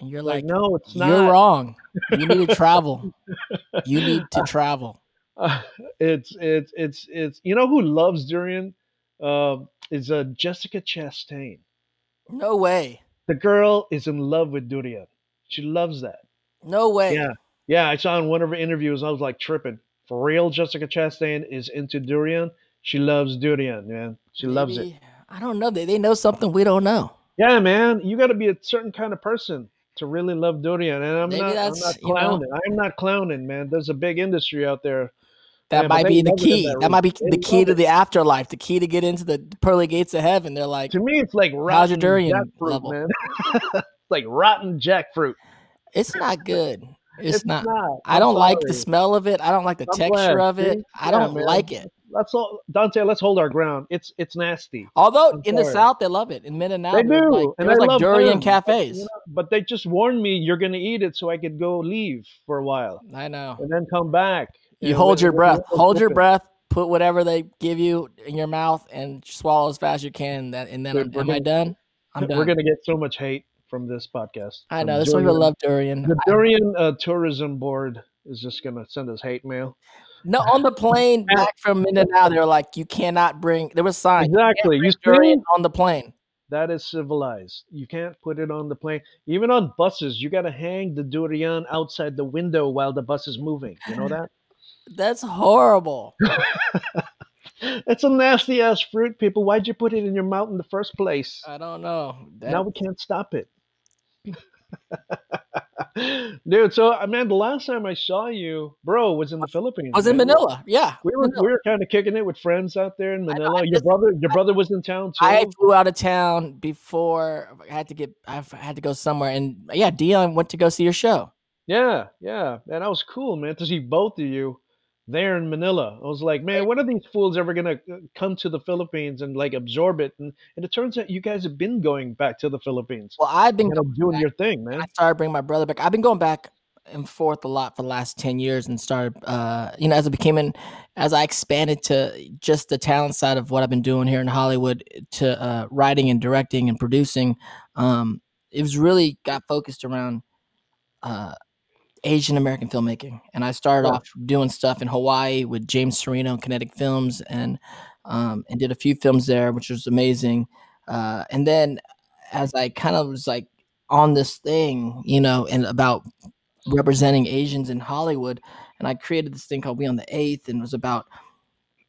And you're Like, like, no, it's not. you're wrong. You need to travel. You need to travel. Uh, it's it's it's it's. You know who loves durian? Um, is uh, Jessica Chastain. No way. The girl is in love with durian. She loves that. No way. Yeah. Yeah, I saw in one of her interviews, I was like tripping. For real, Jessica Chastain is into durian. She loves durian, man. She loves it. I don't know. They they know something we don't know. Yeah, man. You got to be a certain kind of person to really love durian. And I'm Maybe not, I'm not you know- clowning. I'm not clowning, man. There's a big industry out there. That Yeah, might be the love it in key. that That, might be room. the key to it. the afterlife. The key to get into the pearly gates of heaven. They're like, To me, it's like rotten How's your durian jackfruit, level? man. it's like rotten jackfruit. it's not good. It's, not. I I'm don't like the smell of it. I don't like the I'm texture glad. of it. I don't man. like it. Let's all, Dante. Let's hold our ground. It's it's nasty. Although I'm in the. South they love it. In Mindanao, They do, like, and I like love durian them. cafes. You know, but they just warned me you're gonna eat it, so I could go leave for a while I know. and then come back. You hold your breath. Hold your breath. Put whatever they give you in your mouth and swallow as fast as you can. That and then Dude, am gonna- done? I'm done. We're gonna get so much hate from this podcast. I know. this people that love durian. The Durian uh, Tourism Board is just gonna send us hate mail. No, on the plane back from Mindanao, they're like, "You cannot bring." There was signs. Exactly. You see, Durian on the plane. that is civilized. You can't put it on the plane. Even on buses, you gotta hang the durian outside the window while the bus is moving. You know that? That's horrible. it's a nasty ass fruit, people. Why'd you put it in your mouth in the first place? I don't know. That- now we can't stop it. Dude, so uh, I mean, the last time I saw you, bro, was in the Philippines. I was in. Manila. Yeah, We were Manila. we were kind of kicking it with friends out there in I know, Manila. Your just- brother, your brother was in town too. I flew out of town before I had to get. I had to go somewhere, and yeah, Dion went to go see your show. Yeah, yeah, man, that was cool, man, to see both of you there in Manila. I was like, man, when are these fools ever gonna uh, come to the Philippines and like absorb it? And, and it turns out you guys have been going back to the Philippines, Well, I've been you know, doing back- your thing, man. I started bringing my brother back. I've been going back and forth a lot for the last 10 years and started, uh, you know, as I became in, as I expanded to just the talent side of what I've been doing here in Hollywood to uh, writing and directing and producing, um, it was really got focused around uh, Asian American filmmaking. And I started off doing stuff in Hawaii with James Sereno and Kinetic Films and, um, and did a few films there, which was amazing. Uh, and then as I kind of was like on this thing, you know, and about representing Asians in Hollywood, and I created this thing called We on the Eighth, and it was about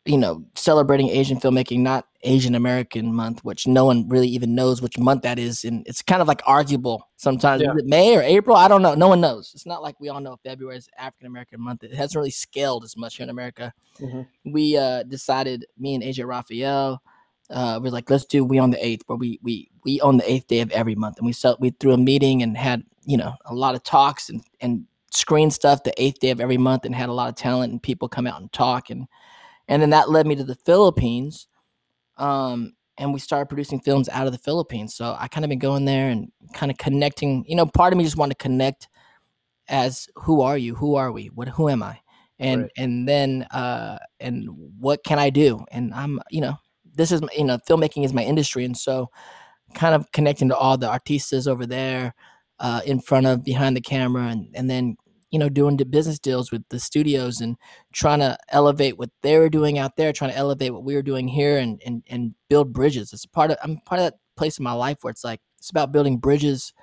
you know celebrating Asian filmmaking, not Asian American Month, which no one really even knows which month that is, and it's kind of like arguable sometimes. Yeah. Is it May or April? I don't know. No one knows. It's not like we all know February is African American Month. It hasn't really scaled as much here in America. Mhm. We uh, decided, me and AJ Rafael, uh, we're like, let's do we on the eighth, where we we we on the eighth day of every month, and we so we threw a meeting and had you know a lot of talks and and screen stuff the eighth day of every month, and had a lot of talent and people come out and talk, and and then that led me to the Philippines, um, and we started producing films out of the Philippines. So I kind of been going there and kind of connecting. You know, part of me just wanted to connect as who are you? Who are we? What? Who am I? And Right. and then uh, and what can I do? And I'm you know this is you know filmmaking is my industry and so kind of connecting to all the artistas over there uh, in front of behind the camera and and then you know doing the business deals with the studios and trying to elevate what they were doing out there trying to elevate what we were doing here and and, and build bridges. It's part of i'm part of that place in my life where it's like it's about building bridges.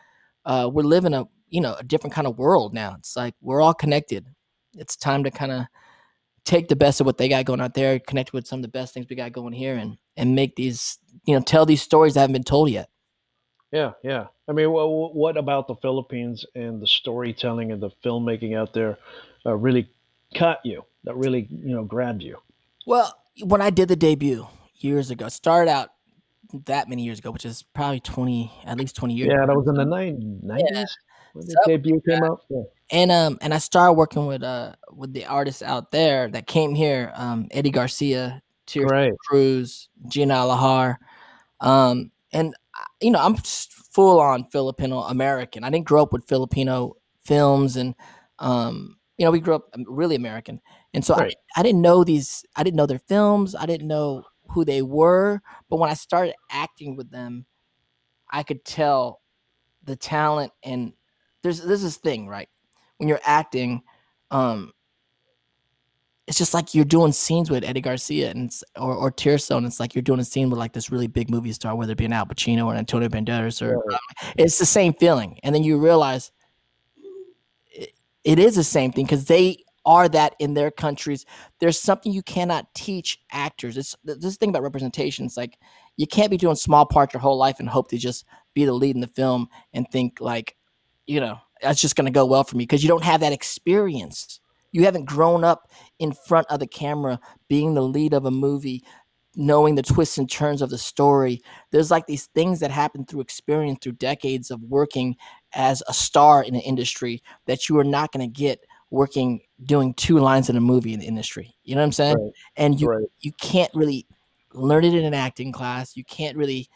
Uh, we're living a you know a different kind of world now. It's like we're all connected. It's time to kind of take the best of what they got going out there, connect with some of the best things we got going here, and and make these you know tell these stories that haven't been told yet. Yeah, yeah. I mean, what, what about the Philippines and the storytelling and the filmmaking out there uh, really caught you? That really, you know, grabbed you? Well, when I did the debut years ago, started out that many years ago, which is probably twenty, at least twenty years. Yeah, that was in the nine- 90s when the debut came out. Yeah. and um and I started working with uh with the artists out there that came here, um Eddie Garcia, Tirso Right. Cruz, Gina Alajar. Um, and you know, I'm full on Filipino American. I didn't grow up with Filipino films, and um, you know, we grew up um, really American. And so Right. I, I didn't know these. I didn't know their films. I didn't know who they were. But when I started acting with them, I could tell the talent. And there's there's this thing, right? When you're acting, um, it's just like you're doing scenes with Eddie Garcia and or or and it's like you're doing a scene with like this really big movie star, whether it be an Al Pacino or an Antonio Banderas, or right. Um, it's the same feeling. And then you realize it, it is the same thing because they are that in their countries. There's something you cannot teach actors. It's this thing about representation. It's like you can't be doing small parts your whole life and hope to just be the lead in the film and think like, you know, that's just going to go well for me because you don't have that experience. You haven't grown up in front of the camera being the lead of a movie, knowing the twists and turns of the story. There's like these things that happen through experience, through decades of working as a star in an industry that you are not going to get working doing two lines in a movie in the industry. You know what I'm saying? Right. And you right. you can't really learn it in an acting class. You can't really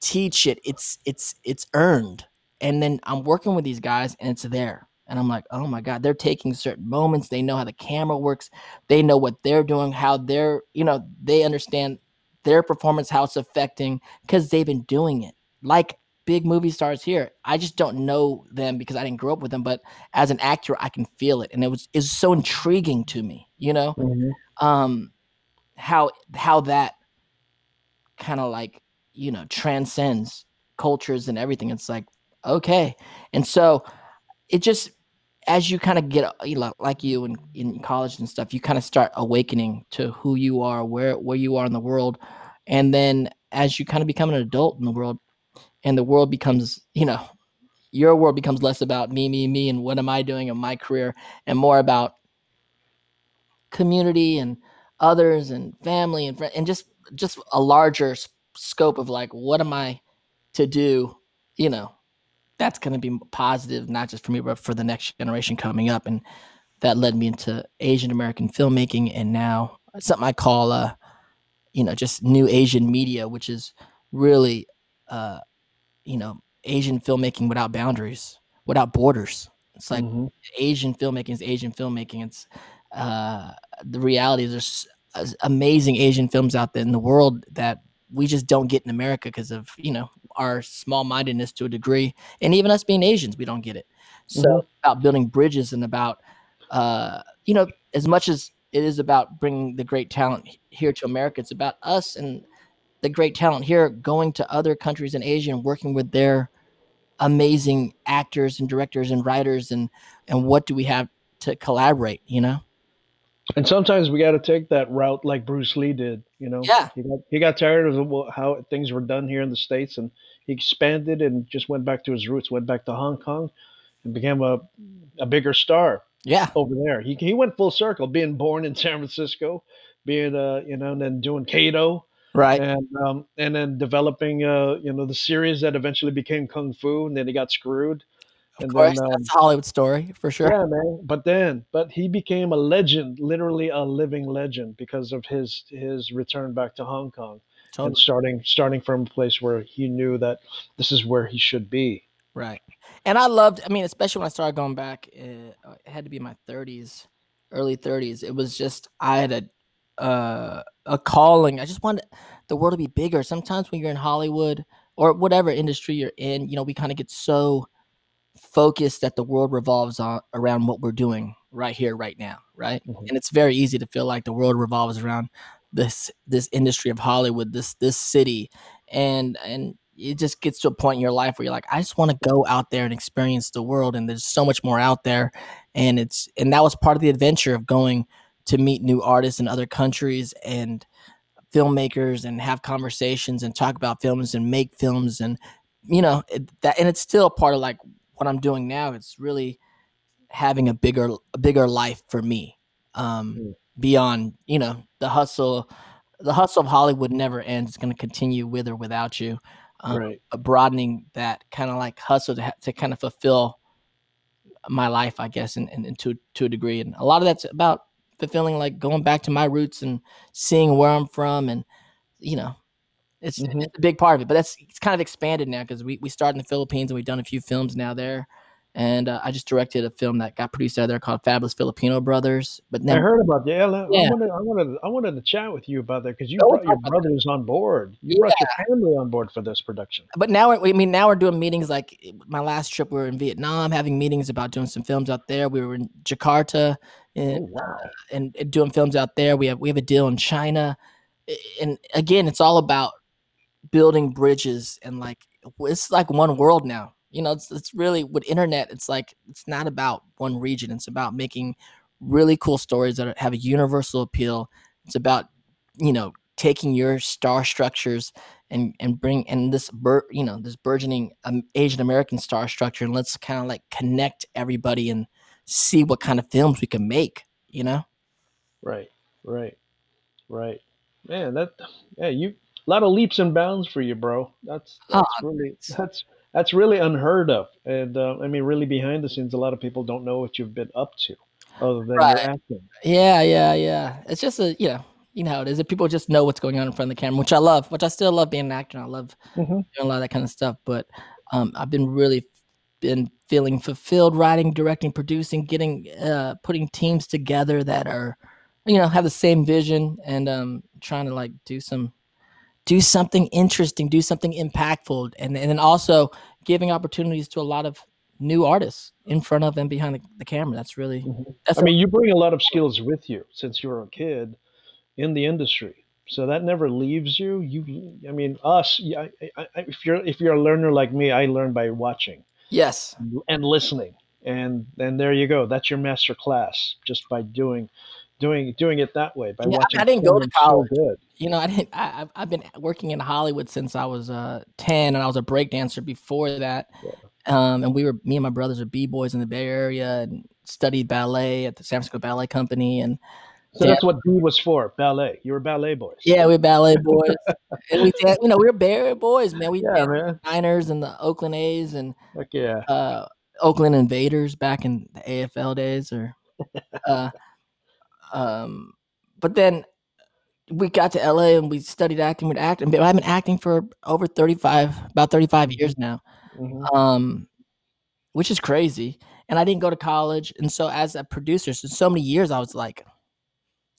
teach it. It's it's it's earned. And then I'm working with these guys and it's there. And I'm like, oh my God, they're taking certain moments. They know how the camera works. They know what they're doing, how they're, you know, they understand their performance, how it's affecting because they've been doing it. Like big movie stars here. I just don't know them because I didn't grow up with them. But as an actor, I can feel it. And it was is so intriguing to me, you know? Mm-hmm. Um how how that kind of like, you know, transcends cultures and everything. It's like, okay. And so it just as you kind of get uh, you know, like you in, in college and stuff, you kind of start awakening to who you are, where where you are in the world, and then as you kind of become an adult in the world, and the world becomes, you know, your world becomes less about me, me, me, and what am I doing in my career, and more about community and others and family and and just just a larger scope of like what am I to do, you know, that's going to be positive, not just for me, but for the next generation coming up. And that led me into Asian American filmmaking, and now something I call, uh, you know, just new Asian media, which is really, uh, you know, Asian filmmaking without boundaries, without borders. It's like mm-hmm. Asian filmmaking is Asian filmmaking. It's uh, the reality is there's amazing Asian films out there in the world that we just don't get in America because of you know our small mindedness to a degree, and even us being Asians, we don't get it. So mm-hmm. about building bridges and about uh, you know as much as it is about bringing the great talent here to America, it's about us and the great talent here going to other countries in Asia and working with their amazing actors and directors and writers and and what do we have to collaborate, you know? And sometimes we got to take that route like Bruce Lee did. You know, yeah. He got he got tired of how things were done here in the states, and he expanded and just went back to his roots. Went back to Hong Kong, and became a a bigger star. Yeah, over there. He he went full circle, being born in San Francisco, being uh you know, and then doing Kato, right, and um and then developing uh you know the series that eventually became Kung Fu, and then he got screwed of and course, then, um, that's a Hollywood story for sure. Yeah, man. But then, but he became a legend, literally a living legend, because of his his return back to Hong Kong totally. and starting starting from a place where he knew that this is where he should be. Right. And I loved. I mean, especially when I started going back, it, it had to be my 30s, early 30s. It was just I had a uh, a calling. I just wanted the world to be bigger. Sometimes when you're in Hollywood or whatever industry you're in, you know, we kind of get so focus that the world revolves on around what we're doing right here right now right? Mm-hmm. and it's very easy to feel like the world revolves around this this industry of hollywood this this city. And and it just gets to a point in your life where you're like i just want to go out there and experience the world and there's so much more out there. And it's and that was part of the adventure of going to meet new artists in other countries and filmmakers and have conversations and talk about films and make films and you know it, that and it's still part of like what I'm doing now, it's really having a bigger a bigger life for me. Um, mm. beyond, you know, the hustle the hustle of Hollywood never ends. It's going to continue with or without you. Um, right. broadening that kind of like hustle to, ha- to kind of fulfill my life, I guess, and, and, to to a degree. And a lot of that's about fulfilling, like going back to my roots and seeing where I'm from, and you know, it's, mm-hmm. it's, a big part of it, but that's it's kind of expanded now because we, we started in the Philippines and we've done a few films now there, and uh, I just directed a film that got produced out there called Fabulous Filipino Brothers. But I heard about that. Yeah, I wanted, I wanted, I wanted to chat with you about that because you Oh, brought your brothers on board. You brought your family on board for this production. but now we're, I mean, now we're doing meetings. Like my last trip, we were in Vietnam, having meetings about doing some films out there. We were in Jakarta, Oh and, wow! and, and doing films out there. We have we have a deal in China, and again, it's all about building bridges and like it's like one world now. You know, it's it's really with internet. It's like it's not about one region. It's about making really cool stories that have a universal appeal. It's about you know taking your star structures and and bring and this bur- you know this burgeoning um, Asian American star structure and let's kind of like connect everybody and see what kind of films we can make. You know. Right, right, right. Man, that yeah, you lot of leaps and bounds for you, bro. That's Oh, that's really that's that's really unheard of. And uh, I mean, really behind the scenes, a lot of people don't know what you've been up to, other than Right. your acting. Yeah, yeah, yeah. It's just a you know, you know how it is. If people just know what's going on in front of the camera, which I love, which I still love being an actor. and I love Mhm. doing a lot of that kind of stuff. But um, I've been really been feeling fulfilled writing, directing, producing, getting uh, putting teams together that are, you know, have the same vision and um, trying to like do some do something interesting, do something impactful, and and then also giving opportunities to a lot of new artists in front of and behind the, the camera. That's really Mhm. that's I mean, you bring a lot of skills with you since you were a kid in the industry, so that never leaves you. You, I mean, us. I, I- if you're if you're a learner like me, I learn by watching yes. and listening, and and there you go. That's your master class, just by doing, doing doing it that way by Yeah, watching. I didn't go to so college. good. You know, I didn't. I, I've- I've been working in Hollywood since I was uh, ten, and I was a break dancer before that. Um, and we were me and my brothers are b boys in the Bay Area, and studied ballet at the San Francisco Ballet Company. And So Yeah. that's what B was for, ballet. You were ballet boys. yeah, we were ballet boys, and we you know we were Bay Area boys, man. We yeah, man. Niners and the Oakland A's and Heck yeah. uh, Oakland Invaders back in the AFL days, or uh, um, but then we got to LA and we studied acting. We'd act, and I've been acting for over thirty five, about thirty five years now, Mhm. um, which is crazy. And I didn't go to college, and so as a producer, so so many years, I was like,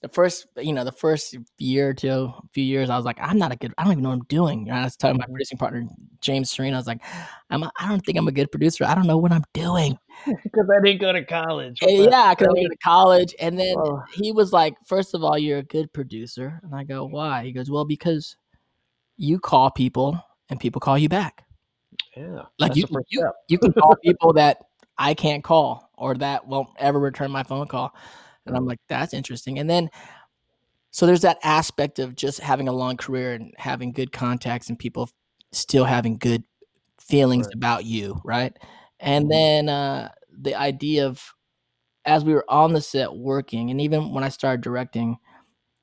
the first, you know, the first year or two, few years, I was like, I'm not a good, I don't even know what I'm doing. And I was telling my Mhm. producing partner James Serena, I was like, I'm, a, I don't think I'm a good producer. I don't know what I'm doing. Because I didn't go to college. Eh, yeah, because I hell? go to college, and then Oh. he was like, first of all, you're a good producer, and I go, why? He goes, well, because you call people and people call you back. Yeah. Like you, you, you can call people that I can't call or that won't ever return my phone call, and I'm like, that's interesting. And then, so there's that aspect of just having a long career and having good contacts and people still having good feelings Right. about you, right? And Mhm. then uh, the idea of as we were on the set working, and even when I started directing,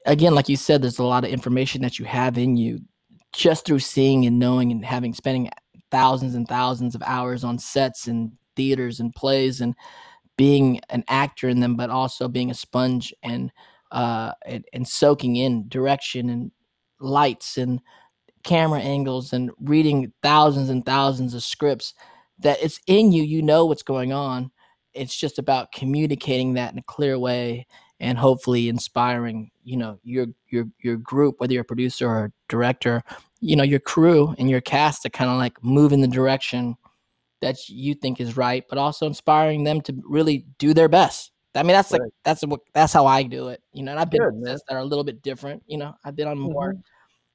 again, like you said, there's a lot of information that you have in you just through seeing and knowing and having spending thousands and thousands of hours on sets and theaters and plays and being an actor in them, but also being a sponge and uh and, and soaking in direction and lights and camera angles and reading thousands and thousands of scripts that it's in you you know what's going on. It's just about communicating that in a clear way and hopefully inspiring you know your your your group whether you're a producer or a director you know your crew and your cast to kind of like move in the direction that you think is right but also inspiring them to really do their best i mean that's like Right. that's what that's how i do it you know and i've been on man. that are a little bit different you know i've been on more Mhm.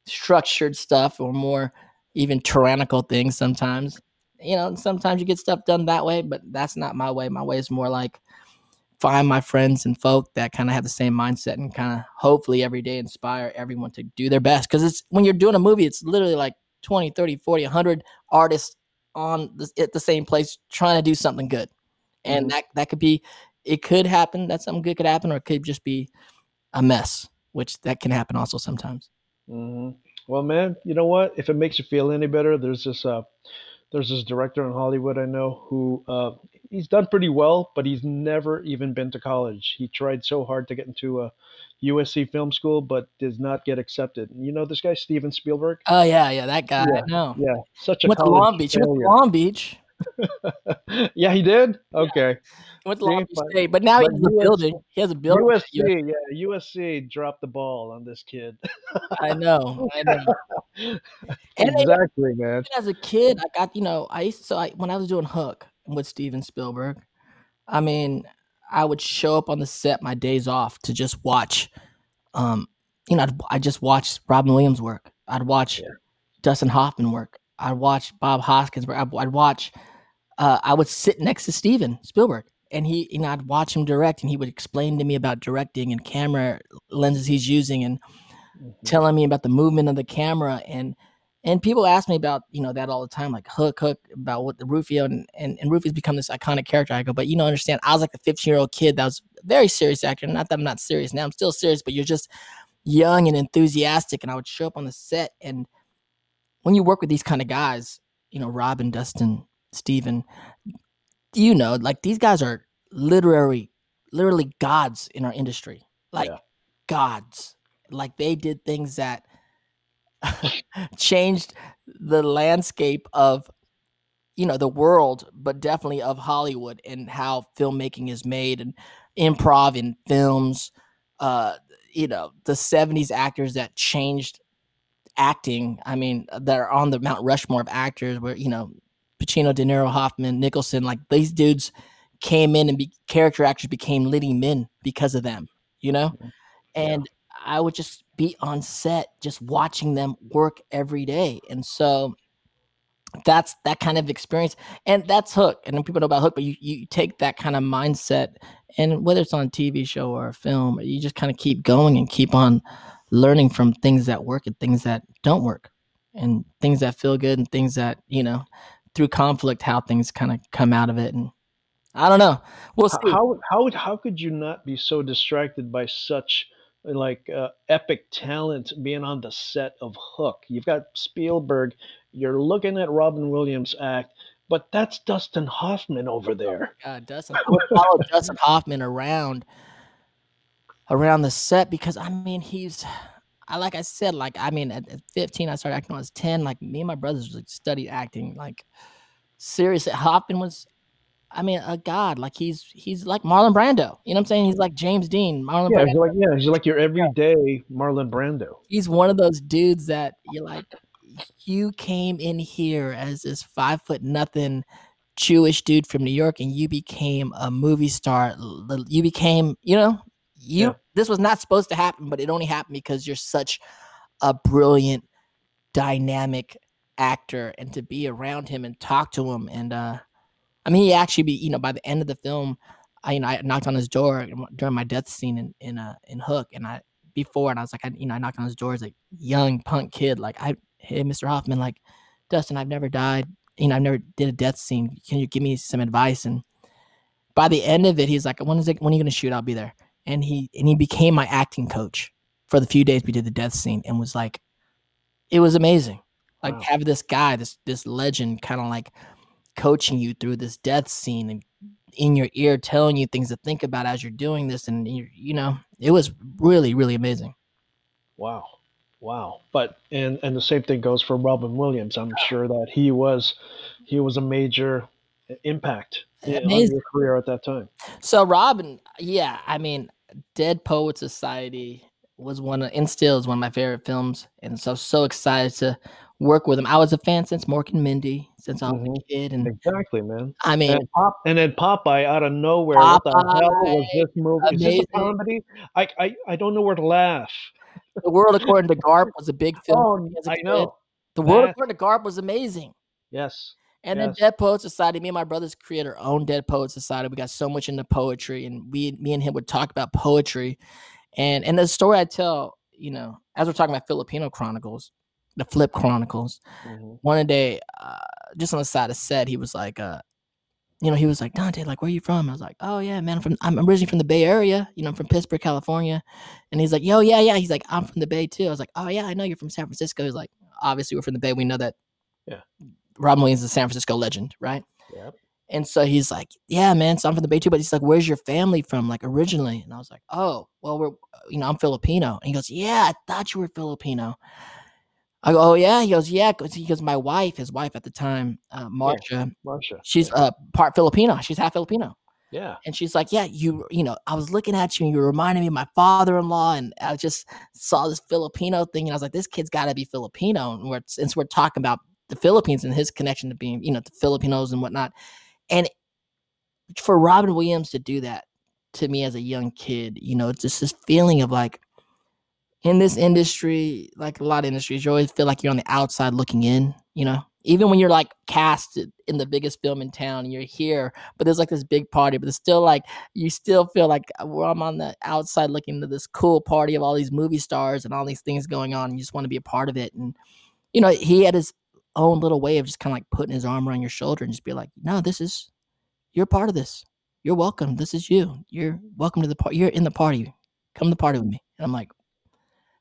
structured stuff or more even tyrannical things sometimes. You know, sometimes you get stuff done that way, but that's not my way. My way is more like find my friends and folk that kind of have the same mindset and kind of hopefully every day inspire everyone to do their best. Because it's when you're doing a movie, it's literally like 20, 30, 40, 100 artists on the, at the same place trying to do something good. And Mhm. that, that could be, it could happen that something good could happen, or it could just be a mess, which that can happen also sometimes. hmm Well, man, you know what? If it makes you feel any better, there's this uh, there's this director in Hollywood I know who uh, he's done pretty well, but he's never even been to college. He tried so hard to get into a USC film school, but does not get accepted. You know this guy, Steven Spielberg? Oh yeah, yeah, that guy. Yeah, I know. Yeah, such a Went to college Long Beach. Went to. Long Beach. yeah, he did. Okay. Went to Long Beach State, but now he but has a building. He has a building. USC, yeah, USC dropped the ball on this kid. I know. I know. And they- exactly, man. As a kid, I got you know I used to so I when I was doing Hook with Steven Spielberg, I mean I would show up on the set my days off to just watch, um, you know I just watch Robin Williams work. I'd watch Yeah. Dustin Hoffman work. I'd watch Bob Hoskins work. I'd, I'd watch. Uh, I would sit next to Steven Spielberg. And he, you know, I'd watch him direct, and he would explain to me about directing and camera lenses he's using, and Mhm. telling me about the movement of the camera and and people ask me about you know that all the time like hook hook about what the rufio and and, and rufio's become this iconic character i go but you know understand i was like the 15 year old kid that was a very serious actor not that i'm not serious now i'm still serious but you're just young and enthusiastic and i would show up on the set and when you work with these kind of guys you know robin dustin steven you know like these guys are literary literally gods in our industry like Yeah. gods like they did things that changed the landscape of you know the world but definitely of hollywood and how filmmaking is made and improv in films uh you know the 70s actors that changed acting i mean that are on the mount rushmore of actors where you know pacino de niro hoffman nicholson like these dudes came in and be character actors became leading men because of them you know mm-hmm. and I would just be on set just watching them work every day. And so that's that kind of experience. And that's Hook. And then people know about Hook, but you, you take that kind of mindset and whether it's on a TV show or a film, you just kind of keep going and keep on learning from things that work and things that don't work and things that feel good and things that, you know, through conflict, how things kind of come out of it. And I don't know. We'll see. How how how could you not be so distracted by such like uh, epic talent being on the set of Hook? You've got Spielberg. You're looking at Robin Williams act, but that's Dustin Hoffman over there. God, Dustin. Follow Dustin Hoffman around around the set because I mean he's I like I said, like I mean at, at 15 I started acting when I was 10. Like me and my brothers like studied acting. Like seriously, Hoffman was I mean a god. Like he's he's like Marlon Brando. You know what I'm saying? He's like James Dean. Marlon Yeah, Brando. he's like yeah, he's like your everyday Marlon Brando. He's one of those dudes that you're like, you came in here as this five foot nothing Jewish dude from New York, and you became a movie star. You became, you know, you. Yeah. This was not supposed to happen, but it only happened because you're such a brilliant, dynamic actor, and to be around him and talk to him, and uh, I mean, he actually be, you know, by the end of the film, I, you know, I knocked on his door during my death scene in in uh, in Hook, and I before, and I was like, I, you know, I knocked on his door as a young punk kid, like, I, hey, Mr. Hoffman, like, Dustin, I've never died, you know, I've never did a death scene. Can you give me some advice? And by the end of it, he's like, when is it? When are you gonna shoot? I'll be there. And he and he became my acting coach for the few days we did the death scene, and was like, it was amazing. Like Wow. have this guy, this this legend, kind of like coaching you through this death scene and in your ear telling you things to think about as you're doing this and you, you know it was really really amazing Wow. Wow. But and and the same thing goes for Robin Williams. I'm sure that he was he was a major impact in, on your career at that time. so robin yeah i mean dead poet society was one of and still is one of my favorite films and so so excited to work with him i was a fan since mork and mindy since i was a mm-hmm. kid and Exactly, man. i mean And Pop and then Popeye out of nowhere. What the hell was this movie? Is this a comedy? I, I I don't know where to laugh. the world according to garp was a big film Oh, kid. know. the world according to garp was amazing Yes. And then Dead Poet Society, me and my brothers created our own Dead Poet Society. We got so much into poetry, and we, me and him would talk about poetry, and and the story I tell, you know, as we're talking about Filipino Chronicles, the Flip Chronicles. Mhm. One day, uh, just on the side of set, he was like, uh, you know, he was like, Dante, like, where are you from? I was like, oh yeah, man, I'm from, I'm originally from the Bay Area. You know, I'm from Pittsburg, California. And he's like, yo, yeah, yeah. He's like, I'm from the Bay too. I was like, oh yeah, I know you're from San Francisco. He's like, obviously we're from the Bay. We know that. Yeah. Robin Williams is a San Francisco legend, right? Yep. And so he's like, "Yeah, man, so I'm from the Bay too." But he's like, "Where's your family from, like originally?" And I was like, "Oh, well, we're, you know, I'm Filipino." And he goes, "Yeah, I thought you were Filipino." I go, oh yeah. He goes, yeah. Because he goes, my wife, his wife at the time, uh, Marsha, Marsha. she's yeah. uh, part Filipino. She's half Filipino. yeah. And she's like, yeah, you, you know, I was looking at you and you reminded me of my father-in-law, and I just saw this Filipino thing, and I was like, this kid's got to be Filipino. And we're since we're talking about the Philippines and his connection to being, you know, the Filipinos and whatnot, and for Robin Williams to do that to me as a young kid, you know, it's just this feeling of like in this industry, like a lot of industries, you always feel like you're on the outside looking in, you know. Even when you're like cast in the biggest film in town and you're here, but there's like this big party, but it's still like you still feel like uh, well, I'm on the outside looking into this cool party of all these movie stars and all these things going on. And you just want to be a part of it. And you know, he had his own little way of just kind of like putting his arm around your shoulder and just be like, no, this is you're part of this. You're welcome. This is you. You're welcome to the party. You're in the party. Come to the party with mm. me. And I'm like,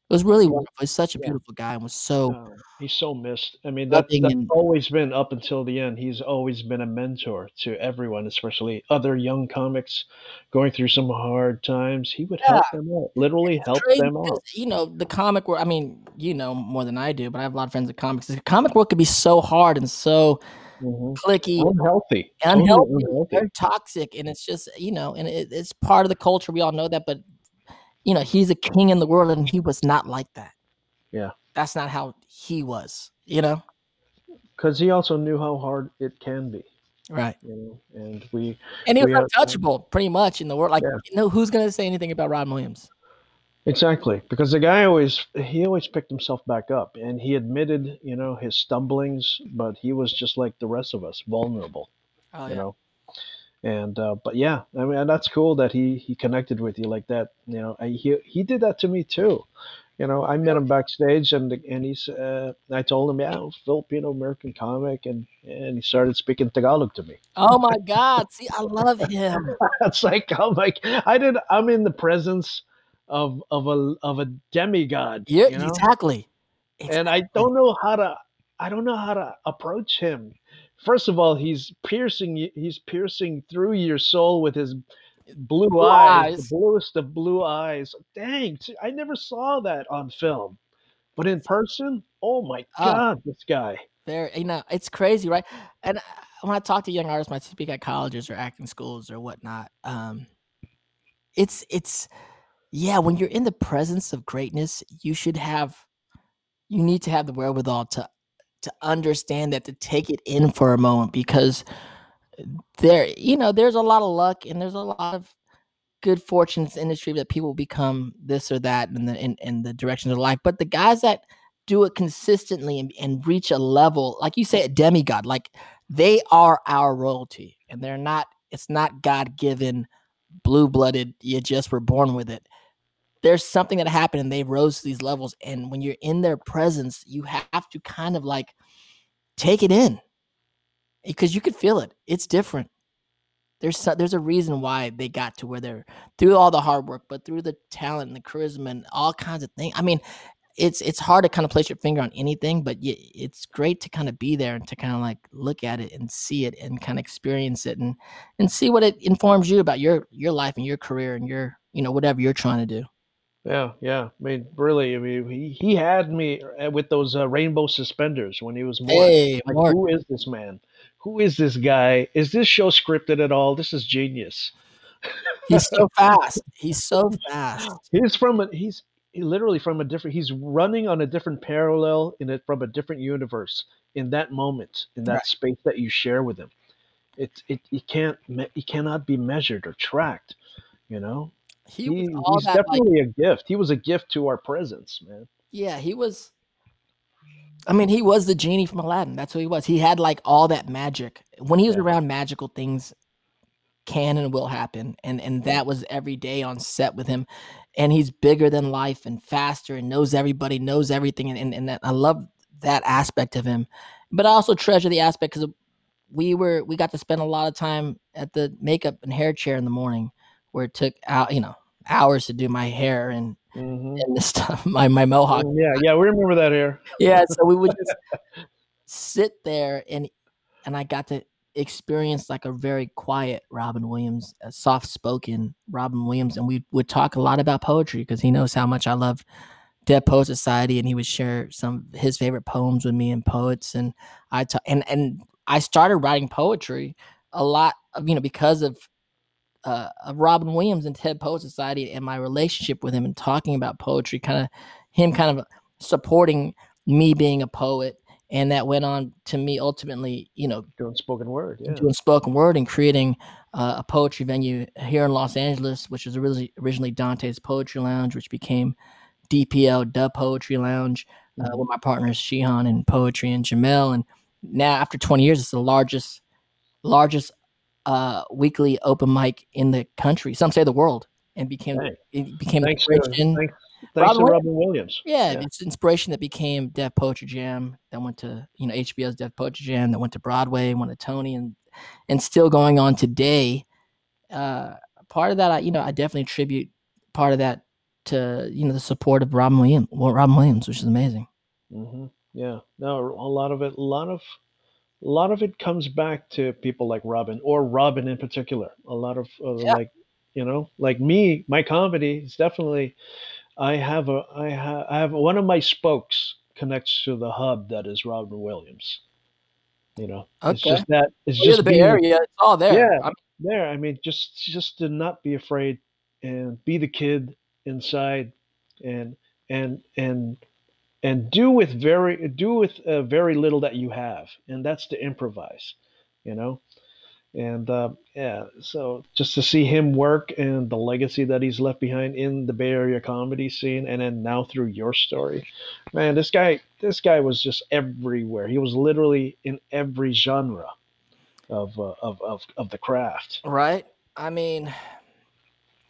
it was really wonderful. He's such a Yeah. beautiful guy and was so No, he's so missed. I mean, that, that's and always been up until the end. He's always been a mentor to everyone, especially other young comics going through some hard times. He would yeah. help them out, literally It's help them out. you know the comic world. I mean, you know more than I do, but I have a lot of friends in comics. The comic world could be so hard and so hmm clicky, Unhealthy, unhealthy, unhealthy. toxic, and it's just you know, and it, it's part of the culture. We all know that, but you know, he's a king in the world, and he was not like that. Yeah, That's not how he was. You know, because he also knew how hard it can be. right? You know, and we And he was untouchable, pretty much in the world. Like, yeah. you know, who's gonna say anything about Robin Williams? Exactly, because the guy always he always picked himself back up, and he admitted, you know, his stumblings, but he was just like the rest of us, vulnerable, Oh you yeah, know. And uh, but yeah, I mean, and that's cool that he he connected with you like that. You know, I, he he did that to me too. You know, I met him backstage, and and he's uh, I told him, yeah, I'm Filipino American comic, and and he started speaking Tagalog to me. Oh my God! See, I love him. It's like I'm like I did. I'm in the presence of of a of a demigod. Yeah, You know. exactly. and I don't know how to I don't know how to approach him. First of all, he's piercing he's piercing through your soul with his blue Blue eyes, the bluest of blue eyes. Dang, I never saw that on film. But in person, oh my Oh, god, this guy. there. You know, it's crazy, right? And uh, when I talk to young artists, when I speak at colleges or acting schools or whatnot, um, it's it's yeah. When you're in the presence of greatness, you should have you need to have the wherewithal to to understand that to take it in for a moment because there you know there's a lot of luck and there's a lot of good fortune in this industry that people become this or that in the in, in the direction of life. But the guys that do it consistently and, and reach a level like you say a demigod like they are our royalty and they're not it's not god-given blue-blooded you just were born with it there's something that happened and they rose to these levels and when you're in their presence you have to kind of like take it in eh, because you could feel it. It's different. There's there's a reason why they got to where they're through all the hard work but through the talent and the charisma and all kinds of things i mean it's it's hard to kind of place your finger on anything but it's great to kind of be there and to kind of like look at it and see it and kind of experience it and and see what it informs you about your your life and your career and your you know whatever you're trying to do Yeah, yeah. I mean, really, I mean, he, he had me uh, with those uh, rainbow suspenders when he was Mork. hey Like, mark who is this man? Who is this guy? Is this show scripted at all? This is genius. he's so fast he's so fast He's from a he's he literally from a different he's running on a different parallel in it from a different universe in that moment in that right space that you share with him. It's It it you can't he cannot be measured or tracked, you know? He was He all he's that like definitely a gift. He was a gift to our presence, man. yeah he was I mean, he was the genie from Aladdin. That's who he was. He had like all that magic. When he was Yeah. around, magical things can and will happen. And and that was every day on set with him. And he's bigger than life and faster and knows everybody, knows everything. And and, and that, I love that aspect of him. But I also treasure the aspect because we were we got to spend a lot of time at the makeup and hair chair in the morning, where it took out you know hours to do my hair and hmm and this stuff, my my mohawk. Yeah, yeah, we remember that hair. Yeah, so we would just sit there and and I got to experience like a very quiet Robin Williams, a soft spoken Robin Williams, and we would talk a lot about poetry because he knows how much I love Dead Poet Society, and he would share some of his favorite poems with me and poets, and I ta- and and I started writing poetry a lot, of, you know, because of uh, of Robin Williams and Dead Poet Society and my relationship with him and talking about poetry, kind of him kind of supporting me being a poet. And that went on to me ultimately, you know, Doing spoken word. Yeah. doing spoken word and creating uh, a poetry venue here in Los Angeles, which was originally, originally Dante's Poetry Lounge, which became DPL Da Poetry Lounge uh, with my partners Shihan and Poetri and Jamel. And now, after 20 years, it's the largest largest uh, weekly open mic in the country. Some say the world, and became Dang. it became Thanks, to, inspiration. thanks, thanks to Robin Robin Williams. Yeah, Yeah. it's inspiration that became Def Poetry Jam. That went to you know HBO's Def Poetry Jam. That went to Broadway, went to Tony, and and still going on today. Uh, part of that, I you know, I definitely attribute part of that to you know the support of Robin Williams, well, Robin Williams, which is amazing. hmm Yeah. No, a lot of it, a lot of, a lot of it comes back to people like Robin or Robin in particular. A lot of uh, Yeah. like, you know, like me, my comedy is definitely. I have a, I have, I have one of my spokes connects to the hub that is Robin Williams. You know, it's just that it's Well, just the Bay being- Area, it's all there. Yeah. I'm- there. I mean, just just to not be afraid and be the kid inside, and and and and do with very do with uh, very little that you have, and that's to improvise, you know. And uh, yeah, so just to see him work and the legacy that he's left behind in the Bay Area comedy scene, and then now through your story, man, this guy this guy was just everywhere. He was literally in every genre of uh, of, of of the craft. Right. I mean,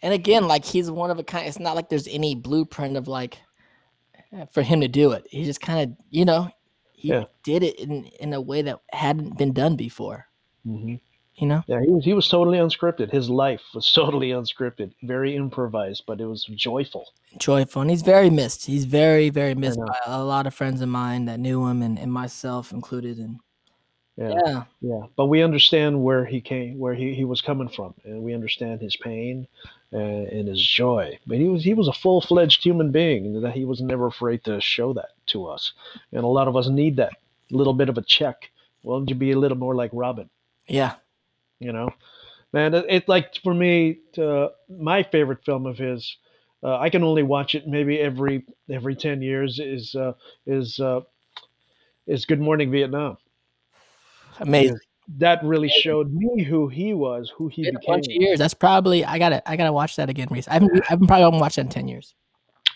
and again, like he's one of a kind. It's not like there's any blueprint of like for him to do it. He just kind of, you know, he Yeah. did it in in a way that hadn't been done before. hmm You know. Yeah, he was he was totally unscripted. His life was totally unscripted, very improvised, but it was joyful. joyful and he's very missed he's very very missed by a lot of friends of mine that knew him and, and myself included and Yeah, yeah yeah. But we understand where he came, where he, he was coming from, and we understand his pain and, and his joy. But he was he was a full fledged human being, that he was never afraid to show that to us. And a lot of us need that little bit of a check. Why don't you be a little more like Robin? yeah you know man it, it like for me to, my favorite film of his uh, i can only watch it maybe every every 10 years is uh, is uh, is good morning vietnam amazing that really showed me who he was who he Been a became bunch of years. That's probably i gotta i gotta watch that again Reese. i haven't i haven't probably haven't watched that in 10 years.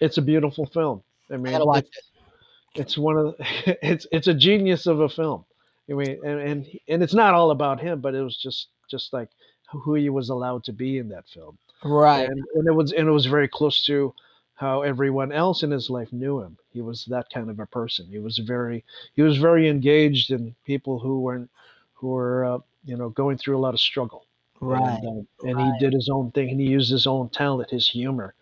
It's a beautiful film. I i mean gotta watch it- it. it's one of the, it's it's a genius of a film. I mean and, and and it's not all about him but it was just just like who he was allowed to be in that film. Right. And, and it was and it was very close to how everyone else in his life knew him. He was that kind of a person. He was very he was very engaged in people who were who were uh, you know going through a lot of struggle. right And, uh, and he did his own thing, and he used his own talent, his humor,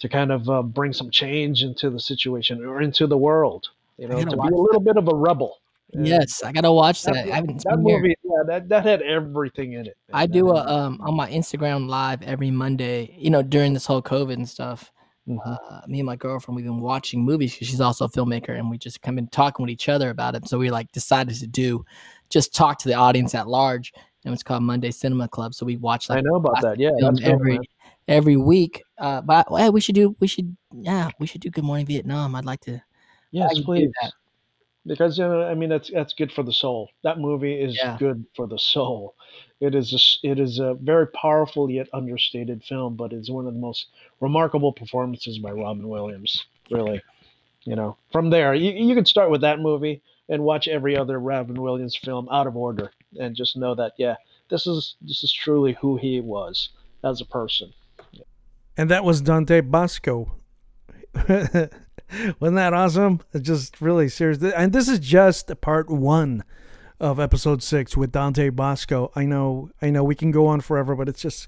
to kind of uh, bring some change into the situation or into the world. You know, gotta be a little bit of a rebel. And yes i gotta watch that, that, i haven't that movie, yeah, that, that had everything in it. man. i do a um on my instagram live every monday you know during this whole covid and stuff Mhm. uh, me and my girlfriend we've been watching movies because she's also a filmmaker and we just come in talking with each other about it so we like decided to do just talk to the audience at large and it's called monday cinema club so we watch I know about that. Yeah, that's cool, every every week uh but hey, we should do we should yeah we should do good morning vietnam i'd like to Yes, please. that. Because you know, I mean, that's that's good for the soul. That movie is Yeah. good for the soul. It is a, it is a very powerful yet understated film, but it's one of the most remarkable performances by Robin Williams. Really, you know, from there you you could start with that movie and watch every other Robin Williams film out of order, and just know that yeah, this is this is truly who he was as a person. And that was Dante Basco. Wasn't that awesome? It's just really serious. And this is just part one of episode six with Dante Basco. I know, I know, we can go on forever, but it's just,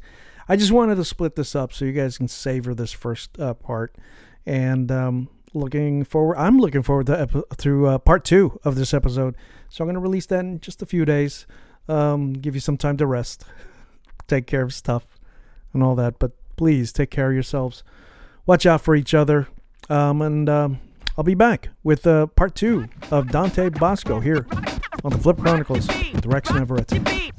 I just wanted to split this up so you guys can savor this first uh, part. And um, looking forward, I'm looking forward to through uh, part two of this episode. So I'm going to release that in just a few days. Um, give you some time to rest, take care of stuff, and all that. But please take care of yourselves. Watch out for each other. Um, and um, I'll be back with uh, part two of Dante Basco here on the Flip Chronicles with Rex Navarrete.